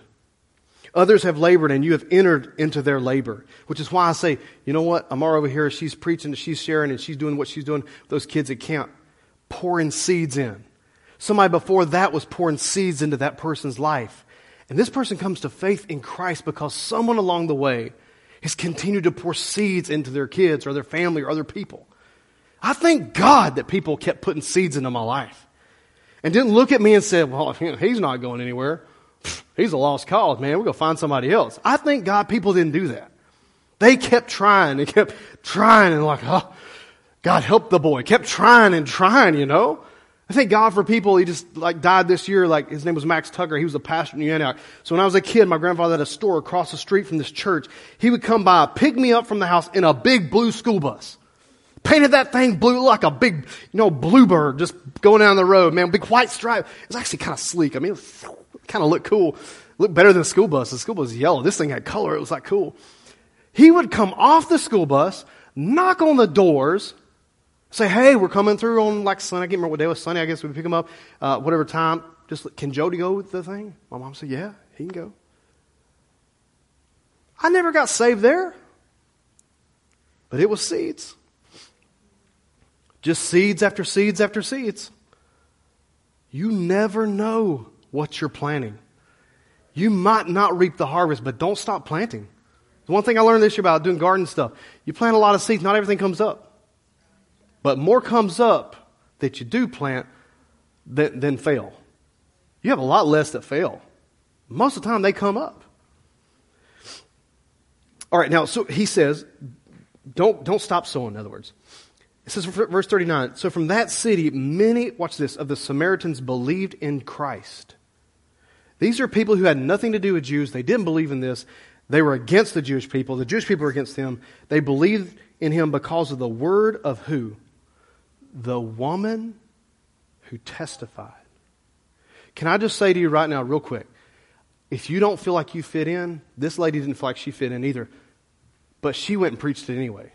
Others have labored and you have entered into their labor, which is why I say, you know what? Amara over here, she's preaching, she's sharing, and she's doing what she's doing. With those kids that can't pouring seeds in. Somebody before that was pouring seeds into that person's life. And this person comes to faith in Christ because someone along the way has continued to pour seeds into their kids or their family or other people. I thank God that people kept putting seeds into my life and didn't look at me and said, well, he's not going anywhere. He's a lost cause, man. We're going to find somebody else. I thank God people didn't do that. They kept trying and kept trying and like, oh, God help the boy. Kept trying and trying, you know. I thank God for people. He just like died this year. Like his name was Max Tucker. He was a pastor in Antioch. So when I was a kid, my grandfather had a store across the street from this church. He would come by, pick me up from the house in a big blue school bus. Painted that thing blue like a big, you know, bluebird just going down the road, man. Big white stripe. It was actually kind of sleek. I mean, it, it kind of looked cool. looked better than a school bus. The school bus was yellow. This thing had color. It was like cool. He would come off the school bus, knock on the doors, say, hey, we're coming through on like Sunday. I can't remember what day was Sunday. I guess we'd pick him up, uh, whatever time. Just, can Jody go with the thing? My mom said, yeah, he can go. I never got saved there. But it was seeds. Just seeds after seeds after seeds. You never know what you're planting. You might not reap the harvest, but don't stop planting. The one thing I learned this year about doing garden stuff, you plant a lot of seeds, not everything comes up. But more comes up that you do plant than, than fail. You have a lot less that fail. Most of the time they come up. All right, now, so he says, don't, don't stop sowing, in other words. It says, verse 39, so from that city, many, watch this, of the Samaritans believed in Christ. These are people who had nothing to do with Jews. They didn't believe in this. They were against the Jewish people. The Jewish people were against them. They believed in him because of the word of who? The woman who testified. Can I just say to you right now, real quick, if you don't feel like you fit in, this lady didn't feel like she fit in either, but she went and preached it anyway.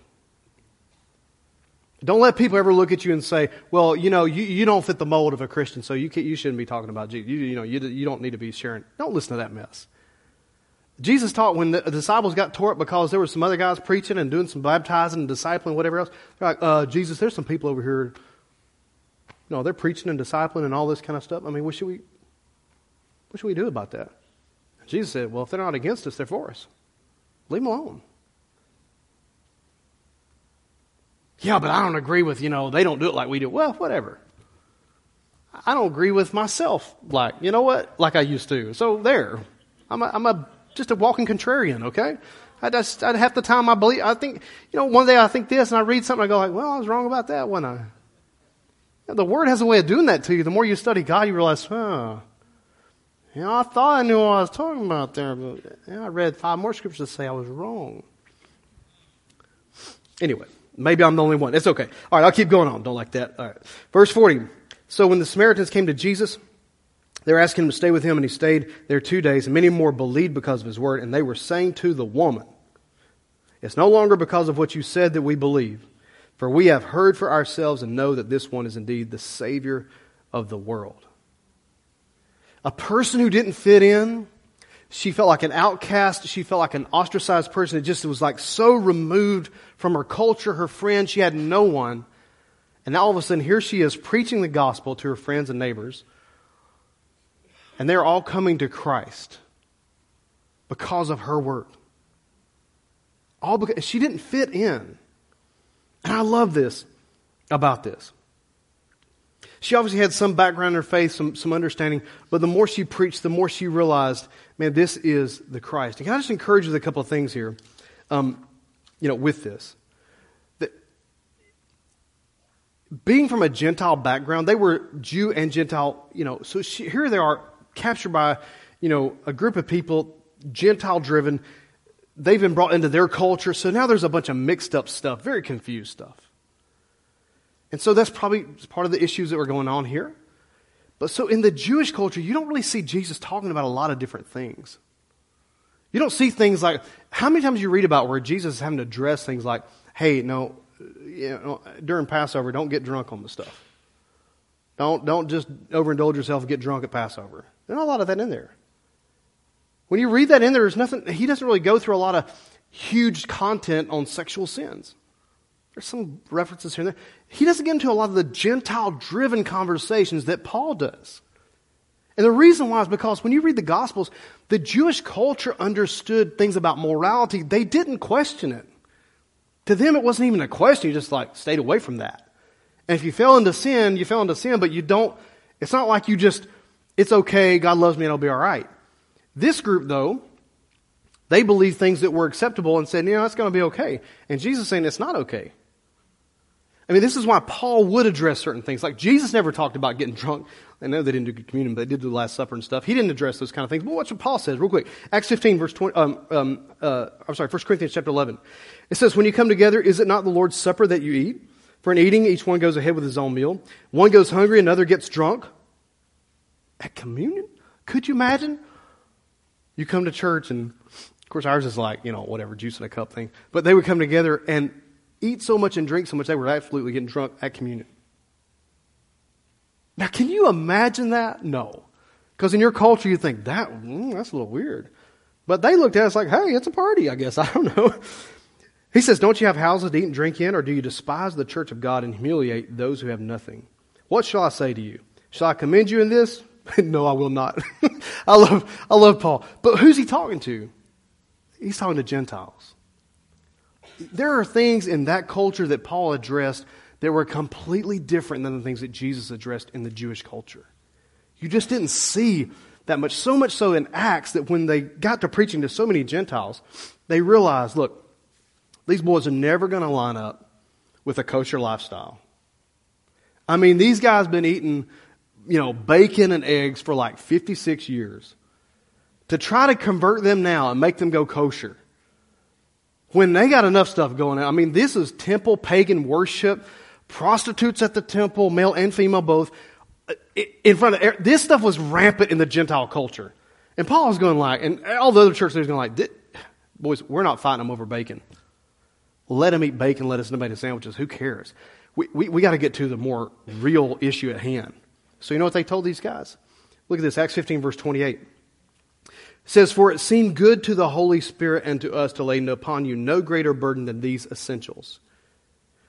Don't let people ever look at you and say, well, you know, you, you don't fit the mold of a Christian, so you, you shouldn't be talking about Jesus. You, you know, you, you don't need to be sharing. Don't listen to that mess. Jesus taught when the disciples got tore up because there were some other guys preaching and doing some baptizing and discipling, whatever else. They're like, uh, Jesus, there's some people over here. Know, they're preaching and discipling and all this kind of stuff. I mean, what should we, what should we do about that? Jesus said, well, if they're not against us, they're for us. Leave them alone. Yeah, but I don't agree with, you know, they don't do it like we do. Well, whatever. I don't agree with myself like, you know what? Like I used to. So there. I'm a, I'm a, just a walking contrarian, okay? I just, I half the time I believe, I think, you know, one day I think this and I read something, I go like, well, I was wrong about that, one I? The Word has a way of doing that to you. The more you study God, you realize, huh, you know, I thought I knew what I was talking about there, but you know, I read five more scriptures to say I was wrong. Anyway. Maybe I'm the only one. It's okay. All right, I'll keep going on. Don't like that. All right. Verse 40. So when the Samaritans came to Jesus, they were asking him to stay with him, and he stayed there two days. And many more believed because of his word. And they were saying to the woman, It's no longer because of what you said that we believe, for we have heard for ourselves and know that this one is indeed the Savior of the world. A person who didn't fit in, she felt like an outcast. She felt like an ostracized person. It just was like so removed from her culture, her friends. She had no one. And now all of a sudden, here she is preaching the gospel to her friends and neighbors. And they're all coming to Christ because of her work. All because she didn't fit in. And I love this about this. She obviously had some background in her faith, some, some understanding, but the more she preached, the more she realized, man, this is the Christ. And can I just encourage you with a couple of things here, um, you know, with this? That being from a Gentile background, they were Jew and Gentile, you know, so she, here they are captured by, you know, a group of people, Gentile driven. They've been brought into their culture, so now there's a bunch of mixed up stuff, very confused stuff. And so that's probably part of the issues that were going on here. But so in the Jewish culture, you don't really see Jesus talking about a lot of different things. You don't see things like, how many times you read about where Jesus is having to address things like, hey, no, you know, during Passover, don't get drunk on the stuff. Don't, don't just overindulge yourself and get drunk at Passover. There's not a lot of that in there. When you read that in there, there's nothing, he doesn't really go through a lot of huge content on sexual sins. There's some references here and there. He doesn't get into a lot of the Gentile driven conversations that Paul does. And the reason why is because when you read the Gospels, the Jewish culture understood things about morality. They didn't question it. To them, it wasn't even a question. You just like stayed away from that. And if you fell into sin, you fell into sin, but you don't, it's not like you just, it's okay, God loves me and I'll be alright. This group though, they believed things that were acceptable and said, you know, that's going to be okay. And Jesus saying it's not okay. I mean, this is why Paul would address certain things. Like Jesus never talked about getting drunk. I know they didn't do communion, but they did do the Last Supper and stuff. He didn't address those kind of things. But watch what Paul says real quick. Acts 15, verse 20, um, um, uh, I'm sorry, 1 Corinthians chapter 11. It says, when you come together, is it not the Lord's Supper that you eat? For in eating, each one goes ahead with his own meal. One goes hungry, another gets drunk. At communion? Could you imagine? You come to church and, of course, ours is like, you know, whatever, juice in a cup thing. But they would come together and eat so much and drink so much they were absolutely getting drunk at communion. Now, can you imagine that? No. Because in your culture, you think, that, mm, that's a little weird. But they looked at us like, hey, it's a party, I guess. I don't know. He says, Don't you have houses to eat and drink in, or do you despise the church of God and humiliate those who have nothing? What shall I say to you? Shall I commend you in this? no, I will not. I love, I love Paul. But who's he talking to? He's talking to Gentiles. There are things in that culture that Paul addressed that were completely different than the things that Jesus addressed in the Jewish culture. You just didn't see that much, so much so in Acts that when they got to preaching to so many Gentiles, they realized, look, these boys are never going to line up with a kosher lifestyle. I mean, these guys been eating, you know, bacon and eggs for like 56 years. To try to convert them now and make them go kosher when they got enough stuff going on. I mean, this is temple pagan worship, prostitutes at the temple, male and female both. In front of er, this stuff was rampant in the Gentile culture, and Paul was going like, and all the other church leaders going like, boys, we're not fighting them over bacon. Let them eat bacon, let us tomato sandwiches. Who cares? We, we, we got to get to the more real issue at hand. So you know what they told these guys? Look at this, Acts 15, verse 28 says, For it seemed good to the Holy Spirit and to us to lay upon you no greater burden than these essentials.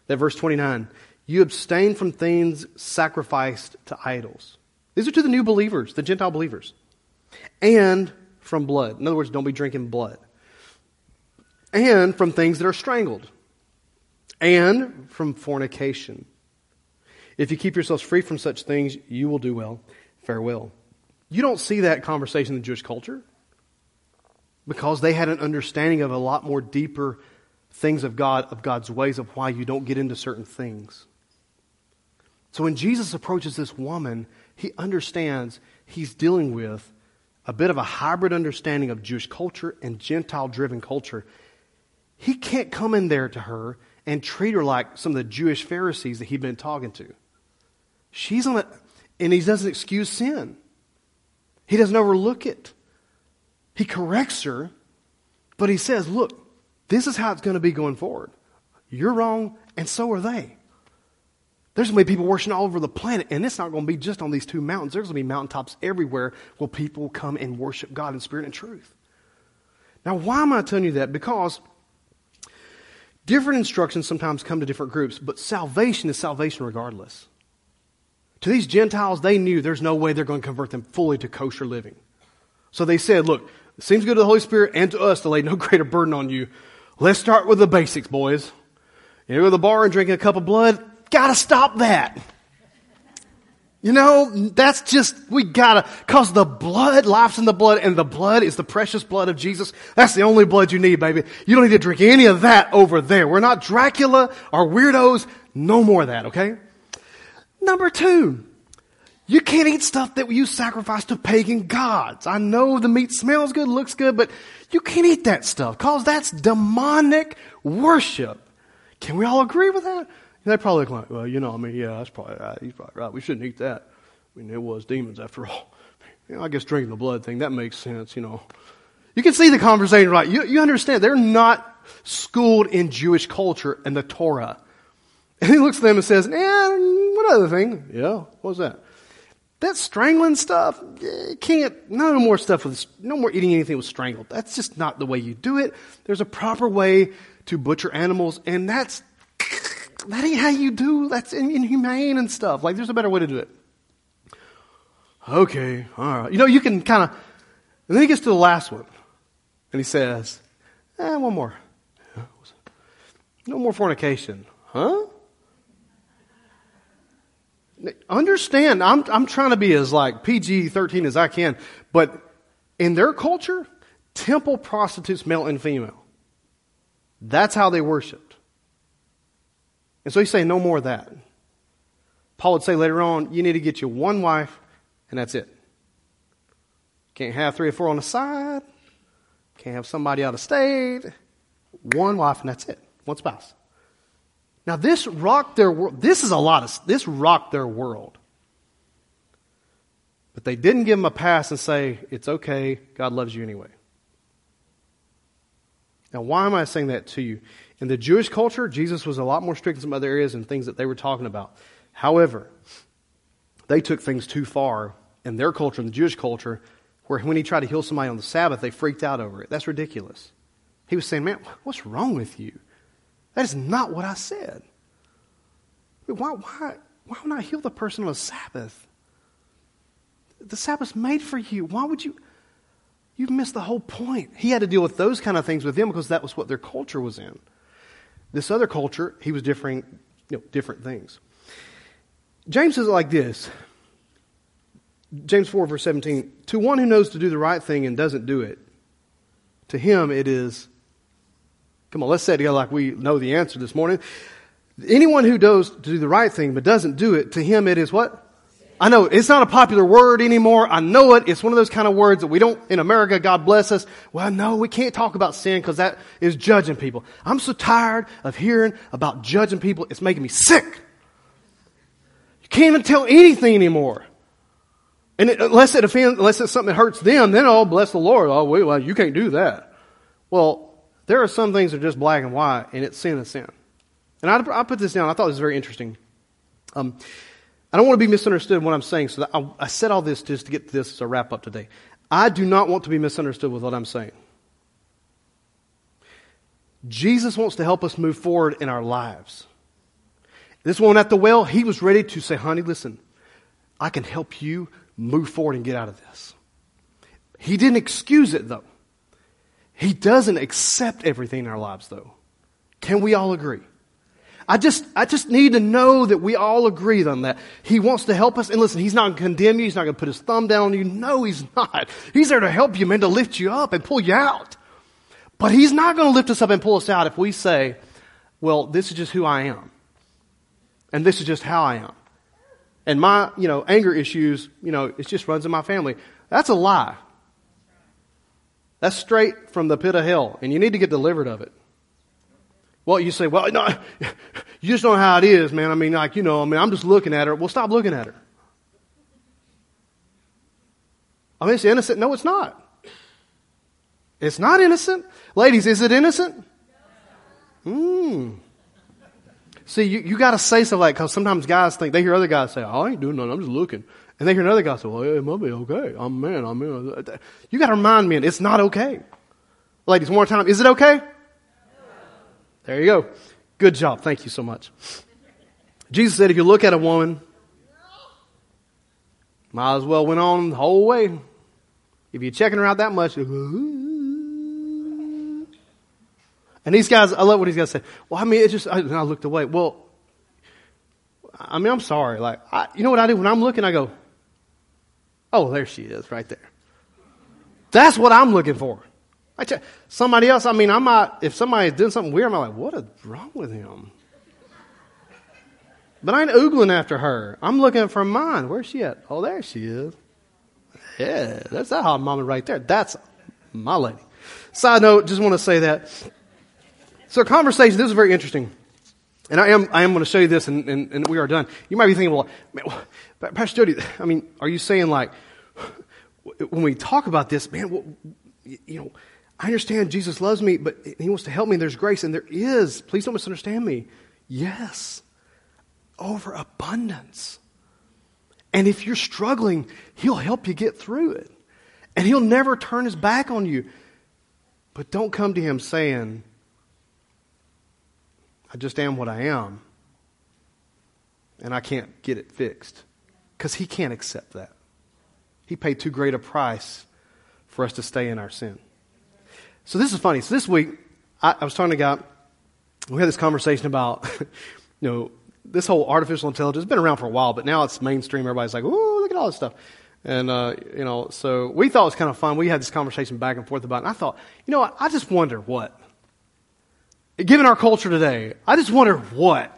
That verse 29, you abstain from things sacrificed to idols. These are to the new believers, the Gentile believers. And from blood. In other words, don't be drinking blood. And from things that are strangled. And from fornication. If you keep yourselves free from such things, you will do well. Farewell. You don't see that conversation in the Jewish culture because they had an understanding of a lot more deeper things of God, of God's ways, of why you don't get into certain things. So when Jesus approaches this woman, he understands he's dealing with a bit of a hybrid understanding of Jewish culture and Gentile driven culture. He can't come in there to her and treat her like some of the Jewish Pharisees that he'd been talking to. She's on a, and he doesn't excuse sin. He doesn't overlook it. He corrects her, but he says, Look, this is how it's going to be going forward. You're wrong, and so are they. There's going to be people worshiping all over the planet, and it's not going to be just on these two mountains. There's going to be mountaintops everywhere where people come and worship God in spirit and truth. Now, why am I telling you that? Because different instructions sometimes come to different groups, but salvation is salvation regardless. To these Gentiles, they knew there's no way they're going to convert them fully to kosher living. So they said, look, it seems good to the Holy Spirit and to us to lay no greater burden on you. Let's start with the basics, boys. You go to the bar and drink a cup of blood, gotta stop that. You know, that's just, we gotta, cause the blood, life's in the blood, and the blood is the precious blood of Jesus. That's the only blood you need, baby. You don't need to drink any of that over there. We're not Dracula or weirdos. No more of that, okay? Number two, you can't eat stuff that you sacrifice to pagan gods. I know the meat smells good, looks good, but you can't eat that stuff because that's demonic worship. Can we all agree with that? They probably like, well, you know, I mean, yeah, that's probably right. He's probably right. We shouldn't eat that. I mean, it was demons after all. You know, I guess drinking the blood thing, that makes sense, you know. You can see the conversation, right? You, you understand, they're not schooled in Jewish culture and the Torah. And he looks at them and says, and what other thing? Yeah, what was that? That strangling stuff, can't, no more stuff with, no more eating anything with strangled. That's just not the way you do it. There's a proper way to butcher animals, and that's, that ain't how you do, that's inhumane and stuff. Like, there's a better way to do it. Okay, all right. You know, you can kind of, and then he gets to the last one, and he says, eh, one more. No more fornication. Huh? Understand, I'm, I'm trying to be as like PG 13 as I can, but in their culture, temple prostitutes, male and female. That's how they worshiped. And so he's saying no more of that. Paul would say later on, you need to get you one wife, and that's it. Can't have three or four on the side. Can't have somebody out of state. One wife, and that's it. One spouse. Now this rocked their world. This is a lot of, this rocked their world. But they didn't give him a pass and say, it's okay, God loves you anyway. Now, why am I saying that to you? In the Jewish culture, Jesus was a lot more strict in some other areas and things that they were talking about. However, they took things too far in their culture, in the Jewish culture, where when he tried to heal somebody on the Sabbath, they freaked out over it. That's ridiculous. He was saying, Man, what's wrong with you? That is not what I said. Why, why, why would I heal the person on a Sabbath? The Sabbath's made for you. Why would you? You've missed the whole point. He had to deal with those kind of things with them because that was what their culture was in. This other culture, he was differing, you know, different things. James says it like this James 4, verse 17 To one who knows to do the right thing and doesn't do it, to him it is Come on, let's say it together like we know the answer this morning. Anyone who does to do the right thing but doesn't do it, to him it is what? I know it's not a popular word anymore. I know it. It's one of those kind of words that we don't, in America, God bless us. Well, no, we can't talk about sin because that is judging people. I'm so tired of hearing about judging people. It's making me sick. You can't even tell anything anymore. And it, unless it offends, unless it's something that hurts them, then oh, bless the Lord. Oh, well, you can't do that. Well, there are some things that are just black and white, and it's sin is sin. And I, I put this down. I thought it was very interesting. Um, I don't want to be misunderstood in what I'm saying, so I, I said all this just to get to this as a wrap up today. I do not want to be misunderstood with what I'm saying. Jesus wants to help us move forward in our lives. This one at the well, he was ready to say, honey, listen, I can help you move forward and get out of this. He didn't excuse it though. He doesn't accept everything in our lives, though. Can we all agree? I just, I just need to know that we all agree on that. He wants to help us. And listen, He's not going to condemn you. He's not going to put His thumb down on you. No, He's not. He's there to help you, man, to lift you up and pull you out. But He's not going to lift us up and pull us out if we say, well, this is just who I am. And this is just how I am. And my, you know, anger issues, you know, it just runs in my family. That's a lie. That's straight from the pit of hell, and you need to get delivered of it. Well, you say, well, no, you just know how it is, man. I mean, like, you know, I mean, I'm just looking at her. Well, stop looking at her. I mean, it's innocent. No, it's not. It's not innocent. Ladies, is it innocent? Hmm. See, you, you got to say something like, because sometimes guys think, they hear other guys say, oh, I ain't doing nothing, I'm just looking. And they hear another guy say, well, it might be okay. I'm man, I'm. You got to remind men, it's not okay. Ladies, one more time, is it okay? There you go. Good job. Thank you so much. Jesus said, if you look at a woman, might as well went on the whole way. If you're checking her out that much, and these guys, I love what these guys say. Well, I mean, it just, I, I looked away. Well, I mean, I'm sorry. Like, I, you know what I do when I'm looking? I go, Oh, there she is, right there. That's what I'm looking for. I check, somebody else, I mean, I'm not, if somebody's doing something weird, I'm like, what is wrong with him? But I ain't oogling after her. I'm looking for mine. Where's she at? Oh, there she is. Yeah, that's that hot mama right there. That's my lady. Side note, just want to say that. So, conversation, this is very interesting. And I am, I am going to show you this, and, and, and we are done. You might be thinking, well, man, Pastor Jody, I mean, are you saying like, when we talk about this, man, you know, I understand Jesus loves me, but He wants to help me. There's grace, and there is. Please don't misunderstand me. Yes, overabundance. And if you're struggling, He'll help you get through it. And He'll never turn His back on you. But don't come to Him saying, I just am what I am. and I can't get it fixed because He can't accept that. He paid too great a price for us to stay in our sin. So this is funny. So this week, I, I was talking to God. We had this conversation about, you know, this whole artificial intelligence has been around for a while, but now it's mainstream. Everybody's like, "Ooh, look at all this stuff." And uh, you know, so we thought it was kind of fun. We had this conversation back and forth about it. And I thought, you know? I just wonder what, given our culture today, I just wonder what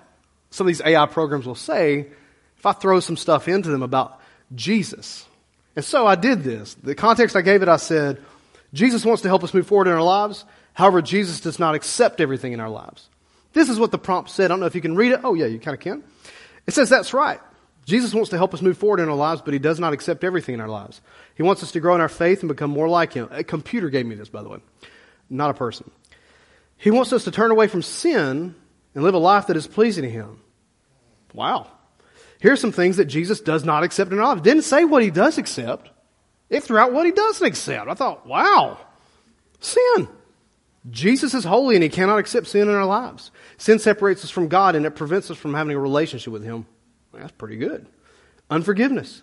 some of these AI programs will say if I throw some stuff into them about Jesus. And so I did this. The context I gave it, I said, Jesus wants to help us move forward in our lives. However, Jesus does not accept everything in our lives. This is what the prompt said. I don't know if you can read it. Oh, yeah, you kind of can. It says that's right. Jesus wants to help us move forward in our lives, but he does not accept everything in our lives. He wants us to grow in our faith and become more like him. A computer gave me this, by the way, not a person. He wants us to turn away from sin and live a life that is pleasing to him. Wow. Here's some things that Jesus does not accept in our. Didn't say what he does accept. It threw out what he doesn't accept. I thought, wow, sin. Jesus is holy and he cannot accept sin in our lives. Sin separates us from God and it prevents us from having a relationship with him. That's pretty good. Unforgiveness.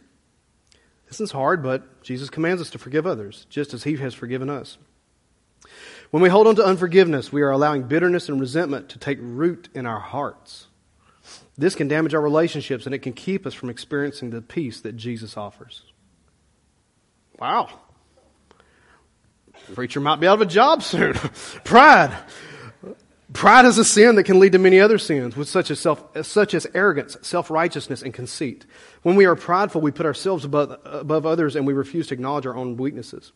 This is hard, but Jesus commands us to forgive others, just as he has forgiven us. When we hold on to unforgiveness, we are allowing bitterness and resentment to take root in our hearts. This can damage our relationships and it can keep us from experiencing the peace that Jesus offers. Wow. Preacher might be out of a job soon. Pride. Pride is a sin that can lead to many other sins, with such as, self, such as arrogance, self righteousness, and conceit. When we are prideful, we put ourselves above, above others and we refuse to acknowledge our own weaknesses.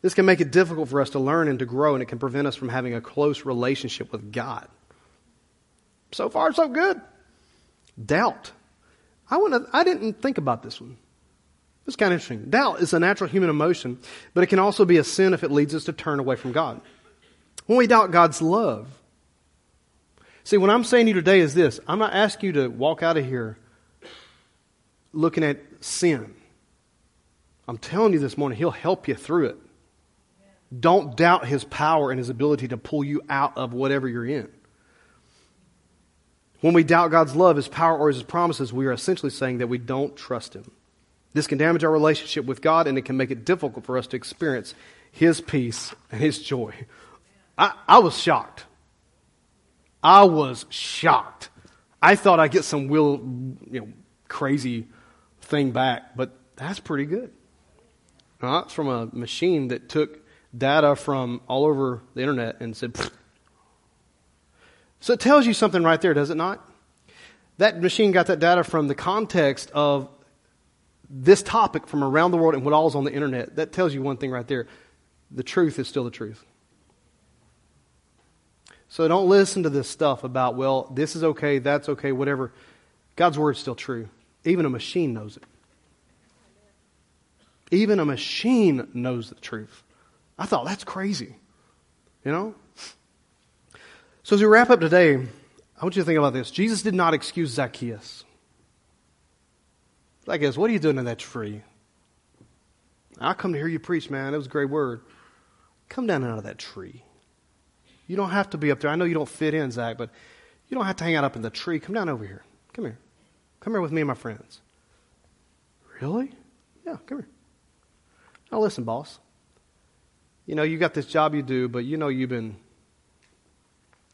This can make it difficult for us to learn and to grow, and it can prevent us from having a close relationship with God. So far, so good. Doubt. I, wanna, I didn't think about this one. It's kind of interesting. Doubt is a natural human emotion, but it can also be a sin if it leads us to turn away from God. When we doubt God's love, see, what I'm saying to you today is this I'm not asking you to walk out of here looking at sin. I'm telling you this morning, He'll help you through it. Don't doubt His power and His ability to pull you out of whatever you're in. When we doubt God's love, His power, or His promises, we are essentially saying that we don't trust Him. This can damage our relationship with God and it can make it difficult for us to experience His peace and His joy. I, I was shocked. I was shocked. I thought I'd get some real, you know, crazy thing back, but that's pretty good. It's from a machine that took data from all over the internet and said. So it tells you something right there, does it not? That machine got that data from the context of this topic from around the world and what all is on the internet, that tells you one thing right there. The truth is still the truth. So don't listen to this stuff about, well, this is okay, that's okay, whatever. God's word is still true. Even a machine knows it. Even a machine knows the truth. I thought that's crazy. You know? So as we wrap up today, I want you to think about this. Jesus did not excuse Zacchaeus. This, what are you doing in that tree? I come to hear you preach, man. It was a great word. Come down out of that tree. You don't have to be up there. I know you don't fit in, Zach, but you don't have to hang out up in the tree. Come down over here. Come here. Come here with me and my friends. Really? Yeah, come here. Now listen, boss. You know, you got this job you do, but you know you've been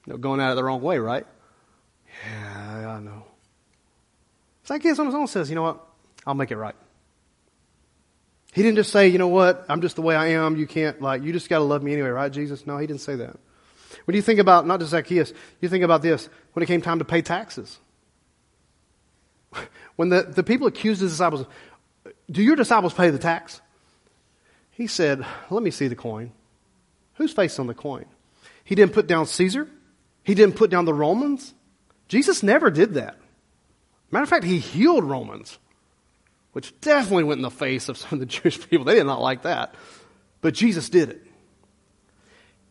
know, going at it the wrong way, right? Yeah, I know. Zacchaeus on his own says, you know what? I'll make it right. He didn't just say, you know what, I'm just the way I am. You can't, like, you just got to love me anyway, right, Jesus? No, he didn't say that. When you think about, not just Zacchaeus, you think about this, when it came time to pay taxes. When the, the people accused his disciples, do your disciples pay the tax? He said, let me see the coin. Whose face on the coin? He didn't put down Caesar. He didn't put down the Romans. Jesus never did that. Matter of fact, he healed Romans which definitely went in the face of some of the Jewish people. They did not like that. But Jesus did it.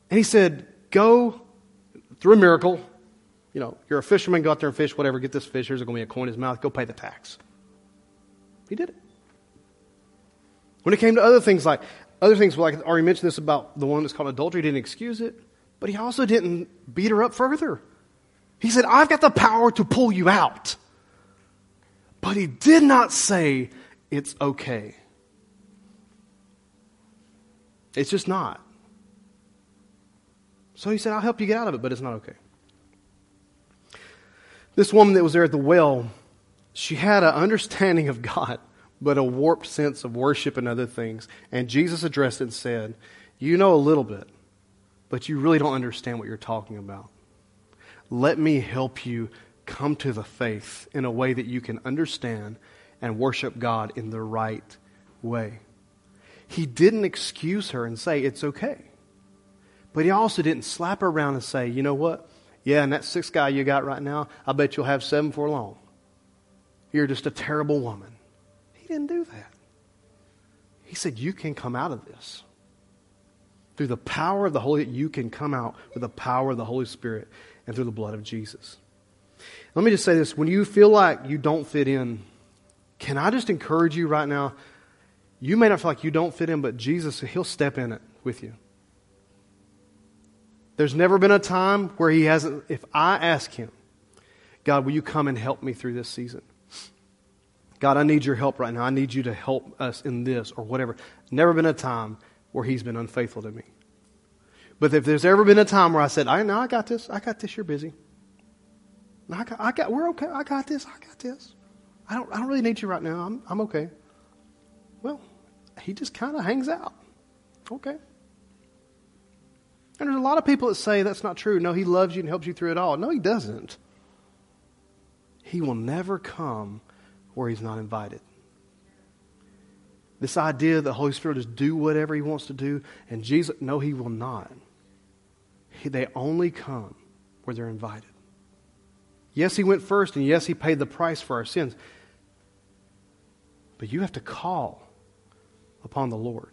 And he said, Go through a miracle. You know, you're a fisherman, go out there and fish, whatever, get this fish. Here's going to be a coin in his mouth. Go pay the tax. He did it. When it came to other things like, other things, like I already mentioned this about the one that's called adultery, he didn't excuse it, but he also didn't beat her up further. He said, I've got the power to pull you out. But he did not say it's okay. It's just not. So he said, I'll help you get out of it, but it's not okay. This woman that was there at the well, she had an understanding of God, but a warped sense of worship and other things. And Jesus addressed it and said, You know a little bit, but you really don't understand what you're talking about. Let me help you come to the faith in a way that you can understand and worship God in the right way. He didn't excuse her and say, It's okay. But he also didn't slap her around and say, You know what? Yeah, and that sixth guy you got right now, I bet you'll have seven for long. You're just a terrible woman. He didn't do that. He said, You can come out of this. Through the power of the Holy, you can come out with the power of the Holy Spirit and through the blood of Jesus. Let me just say this when you feel like you don't fit in, can I just encourage you right now? You may not feel like you don't fit in, but Jesus, He'll step in it with you. There's never been a time where He hasn't, if I ask Him, God, will you come and help me through this season? God, I need your help right now. I need you to help us in this or whatever. Never been a time where He's been unfaithful to me. But if there's ever been a time where I said, I know I got this, I got this, you're busy. I got, I got, we're okay. I got this. I got this. I don't, I don't really need you right now. I'm, I'm okay. Well, he just kind of hangs out. Okay. And there's a lot of people that say that's not true. No, he loves you and helps you through it all. No, he doesn't. He will never come where he's not invited. This idea that the Holy Spirit just do whatever he wants to do, and Jesus, no, he will not. He, they only come where they're invited. Yes, he went first, and yes, he paid the price for our sins. But you have to call upon the Lord,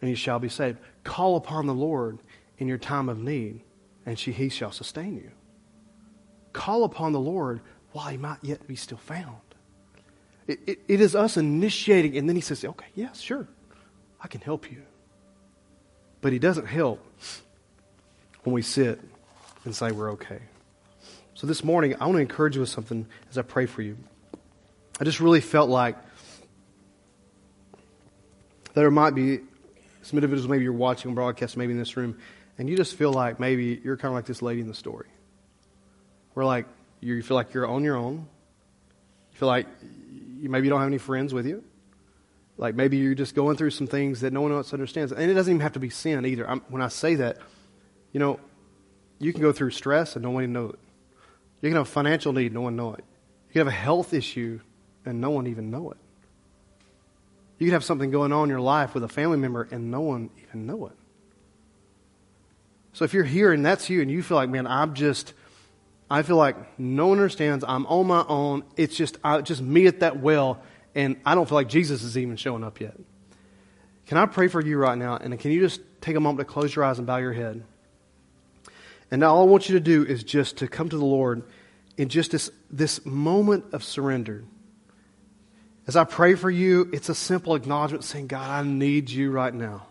and you shall be saved. Call upon the Lord in your time of need, and he shall sustain you. Call upon the Lord while he might yet be still found. It, it, it is us initiating, and then he says, Okay, yes, sure, I can help you. But he doesn't help when we sit and say we're okay. So this morning, I want to encourage you with something as I pray for you. I just really felt like there might be some individuals, maybe you're watching broadcast, maybe in this room, and you just feel like maybe you're kind of like this lady in the story. Where like you feel like you're on your own. You feel like you maybe you don't have any friends with you. Like maybe you're just going through some things that no one else understands. And it doesn't even have to be sin either. I'm, when I say that, you know, you can go through stress and no one even know it. You can have a financial need, no one know it. You can have a health issue and no one even know it. You can have something going on in your life with a family member and no one even know it. So if you're here and that's you and you feel like, man, I'm just, I feel like no one understands. I'm on my own. It's just, I, just me at that well and I don't feel like Jesus is even showing up yet. Can I pray for you right now? And can you just take a moment to close your eyes and bow your head? And all I want you to do is just to come to the Lord in just this, this moment of surrender. As I pray for you, it's a simple acknowledgement saying, God, I need you right now.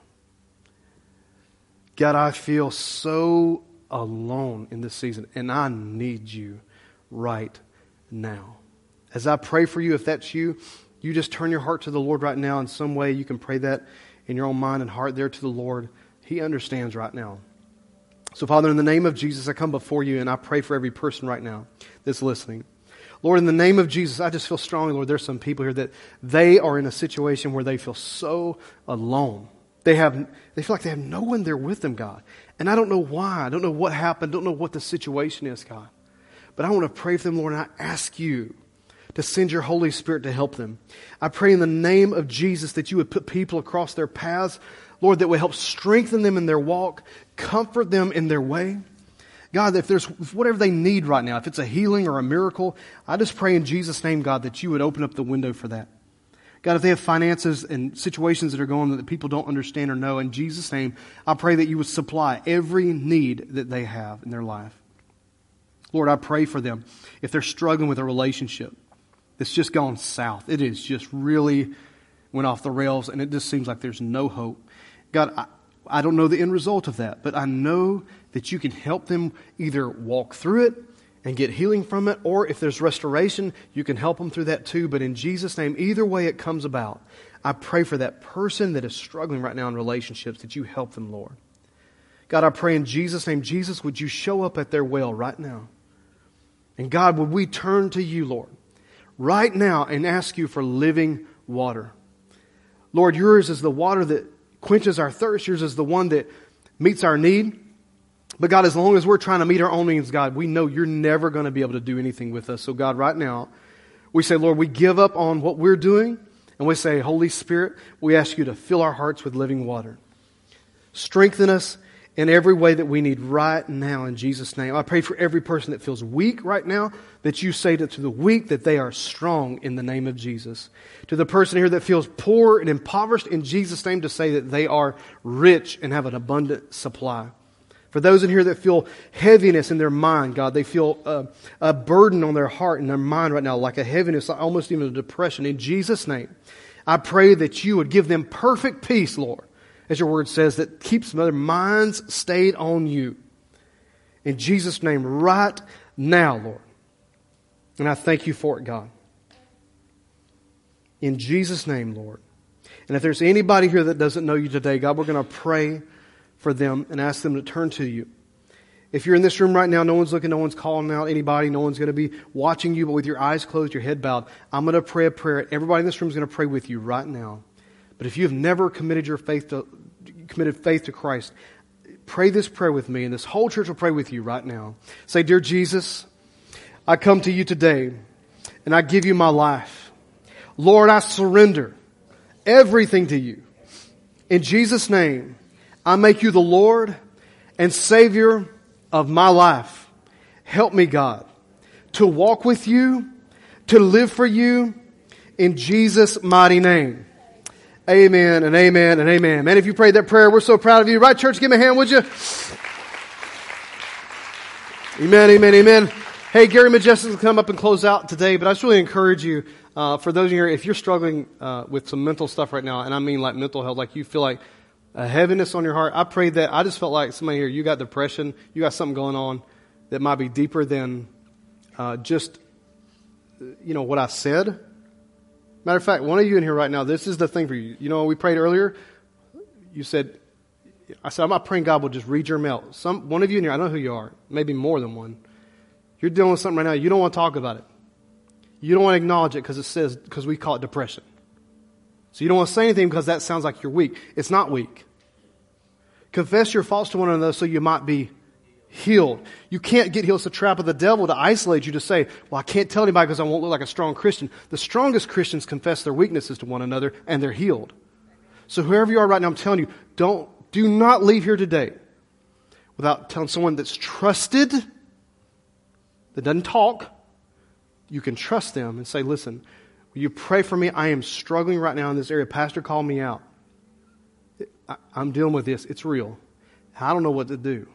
God, I feel so alone in this season, and I need you right now. As I pray for you, if that's you, you just turn your heart to the Lord right now in some way. You can pray that in your own mind and heart there to the Lord. He understands right now. So, Father, in the name of Jesus, I come before you and I pray for every person right now that's listening. Lord, in the name of Jesus, I just feel strongly, Lord, there's some people here that they are in a situation where they feel so alone. They have, they feel like they have no one there with them, God. And I don't know why. I don't know what happened. I don't know what the situation is, God. But I want to pray for them, Lord, and I ask you to send your Holy Spirit to help them. I pray in the name of Jesus that you would put people across their paths Lord, that would help strengthen them in their walk, comfort them in their way. God, if there's whatever they need right now, if it's a healing or a miracle, I just pray in Jesus' name, God, that you would open up the window for that. God, if they have finances and situations that are going that people don't understand or know, in Jesus' name, I pray that you would supply every need that they have in their life. Lord, I pray for them. If they're struggling with a relationship that's just gone south, it is just really went off the rails and it just seems like there's no hope. God, I, I don't know the end result of that, but I know that you can help them either walk through it and get healing from it, or if there's restoration, you can help them through that too. But in Jesus' name, either way it comes about, I pray for that person that is struggling right now in relationships that you help them, Lord. God, I pray in Jesus' name, Jesus, would you show up at their well right now? And God, would we turn to you, Lord, right now and ask you for living water? Lord, yours is the water that quenches our thirst. Yours is the one that meets our need. But God, as long as we're trying to meet our own needs, God, we know you're never going to be able to do anything with us. So, God, right now, we say, Lord, we give up on what we're doing, and we say, Holy Spirit, we ask you to fill our hearts with living water. Strengthen us in every way that we need right now in Jesus' name. I pray for every person that feels weak right now, that you say to the weak that they are strong in the name of Jesus. To the person here that feels poor and impoverished in Jesus' name, to say that they are rich and have an abundant supply. For those in here that feel heaviness in their mind, God, they feel a burden on their heart and their mind right now, like a heaviness, almost even a depression. In Jesus' name, I pray that you would give them perfect peace, Lord as your word says, that keeps their minds stayed on you. In Jesus' name, right now, Lord. And I thank you for it, God. In Jesus' name, Lord. And if there's anybody here that doesn't know you today, God, we're going to pray for them and ask them to turn to you. If you're in this room right now, no one's looking, no one's calling out anybody, no one's going to be watching you, but with your eyes closed, your head bowed, I'm going to pray a prayer. Everybody in this room is going to pray with you right now. But if you have never committed your faith to, committed faith to Christ, pray this prayer with me, and this whole church will pray with you right now. Say, Dear Jesus, I come to you today, and I give you my life. Lord, I surrender everything to you. In Jesus' name, I make you the Lord and Savior of my life. Help me, God, to walk with you, to live for you, in Jesus' mighty name. Amen and amen and amen. Man, if you prayed that prayer, we're so proud of you. Right, church? Give me a hand, would you? Amen, amen, amen. Hey, Gary Majestic will come up and close out today, but I just really encourage you, uh, for those of you here, if you're struggling uh, with some mental stuff right now, and I mean like mental health, like you feel like a heaviness on your heart, I pray that, I just felt like somebody here, you got depression, you got something going on that might be deeper than uh, just, you know, what I said. Matter of fact, one of you in here right now, this is the thing for you. You know, we prayed earlier. You said, I said, I'm not praying God will just read your mail. Some, one of you in here, I know who you are, maybe more than one. You're dealing with something right now. You don't want to talk about it. You don't want to acknowledge it because it says, because we call it depression. So you don't want to say anything because that sounds like you're weak. It's not weak. Confess your faults to one another so you might be healed. You can't get healed. It's a trap of the devil to isolate you to say, well, I can't tell anybody because I won't look like a strong Christian. The strongest Christians confess their weaknesses to one another and they're healed. So whoever you are right now, I'm telling you, don't, do not leave here today without telling someone that's trusted, that doesn't talk. You can trust them and say, listen, will you pray for me? I am struggling right now in this area. Pastor called me out. I'm dealing with this. It's real. I don't know what to do.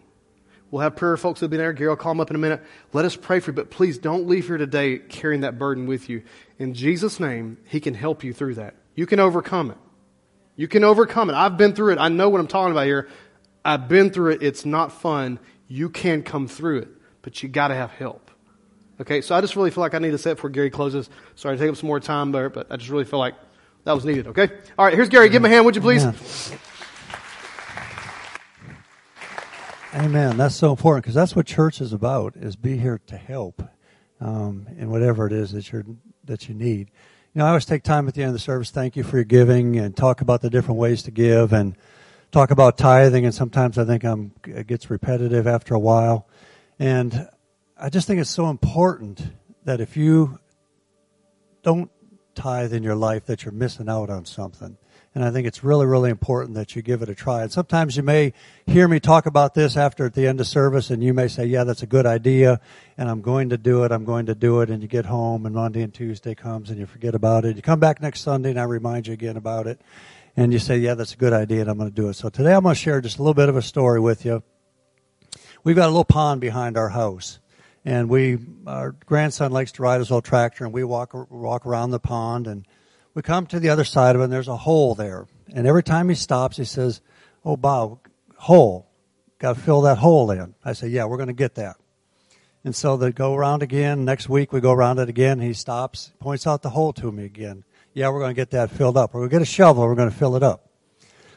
We'll have prayer folks that'll be there. Gary will call them up in a minute. Let us pray for you, but please don't leave here today carrying that burden with you. In Jesus' name, He can help you through that. You can overcome it. You can overcome it. I've been through it. I know what I'm talking about here. I've been through it. It's not fun. You can come through it, but you got to have help. Okay, so I just really feel like I need to it before Gary closes. Sorry to take up some more time there, but I just really feel like that was needed. Okay? All right, here's Gary. Give him a hand, would you please? Yeah. Amen. That's so important because that's what church is about: is be here to help um, in whatever it is that you that you need. You know, I always take time at the end of the service. Thank you for your giving and talk about the different ways to give and talk about tithing. And sometimes I think I'm it gets repetitive after a while. And I just think it's so important that if you don't tithe in your life, that you're missing out on something. And I think it's really, really important that you give it a try. And sometimes you may hear me talk about this after at the end of service and you may say, yeah, that's a good idea and I'm going to do it. I'm going to do it. And you get home and Monday and Tuesday comes and you forget about it. You come back next Sunday and I remind you again about it. And you say, yeah, that's a good idea and I'm going to do it. So today I'm going to share just a little bit of a story with you. We've got a little pond behind our house and we, our grandson likes to ride his old tractor and we walk, walk around the pond and we come to the other side of it and there's a hole there. And every time he stops, he says, Oh, Bob, hole. Got to fill that hole in. I say, Yeah, we're going to get that. And so they go around again. Next week we go around it again. He stops, points out the hole to me again. Yeah, we're going to get that filled up. We're going to get a shovel. We're going to fill it up.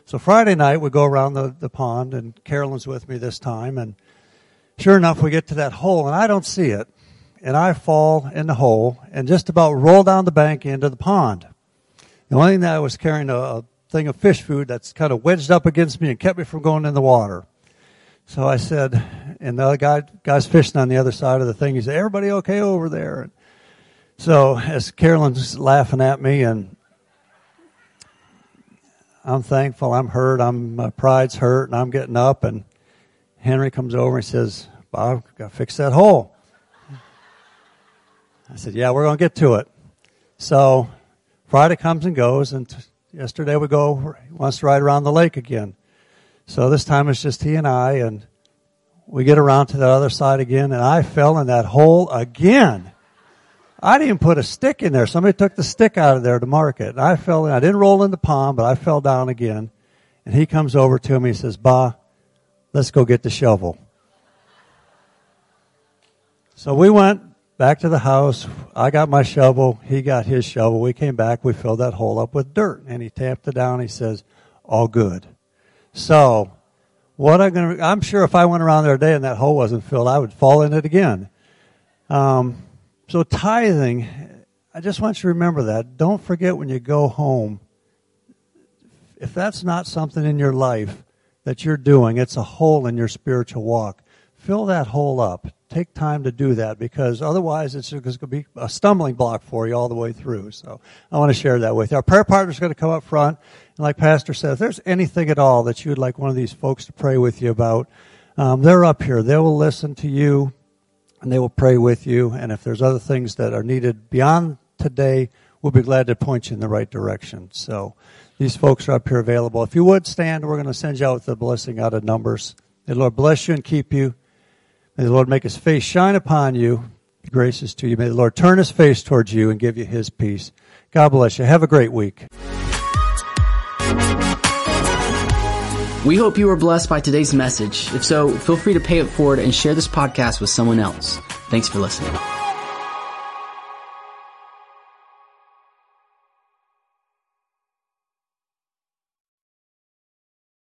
So Friday night we go around the, the pond and Carolyn's with me this time and sure enough we get to that hole and I don't see it. And I fall in the hole and just about roll down the bank into the pond. The only thing that I was carrying a, a thing of fish food that's kind of wedged up against me and kept me from going in the water. So I said, and the other guy, guy's fishing on the other side of the thing. He said, everybody okay over there? So as Carolyn's laughing at me and I'm thankful, I'm hurt, I'm, my pride's hurt and I'm getting up and Henry comes over and says, Bob, got to fix that hole. I said, yeah, we're going to get to it. So Friday comes and goes and t- yesterday we go, he wants to ride around the lake again. So this time it's just he and I, and we get around to the other side again, and I fell in that hole again. I didn't even put a stick in there. Somebody took the stick out of there to mark it. And I fell in. I didn't roll in the pond, but I fell down again. And he comes over to me and says, Ba, let's go get the shovel. So we went back to the house. I got my shovel. He got his shovel. We came back. We filled that hole up with dirt. And he tapped it down. He says, all good. So, what I'm going to, I'm sure if I went around there today and that hole wasn't filled, I would fall in it again. Um, so tithing, I just want you to remember that. Don't forget when you go home, if that's not something in your life that you're doing, it's a hole in your spiritual walk. Fill that hole up take time to do that because otherwise it's going to be a stumbling block for you all the way through. So I want to share that with you. Our prayer partner is going to come up front. And like Pastor said, if there's anything at all that you would like one of these folks to pray with you about, um, they're up here. They will listen to you and they will pray with you. And if there's other things that are needed beyond today, we'll be glad to point you in the right direction. So these folks are up here available. If you would stand, we're going to send you out with the blessing out of numbers. May the Lord bless you and keep you. May the Lord make his face shine upon you, gracious to you. May the Lord turn his face towards you and give you his peace. God bless you. Have a great week. We hope you were blessed by today's message. If so, feel free to pay it forward and share this podcast with someone else. Thanks for listening.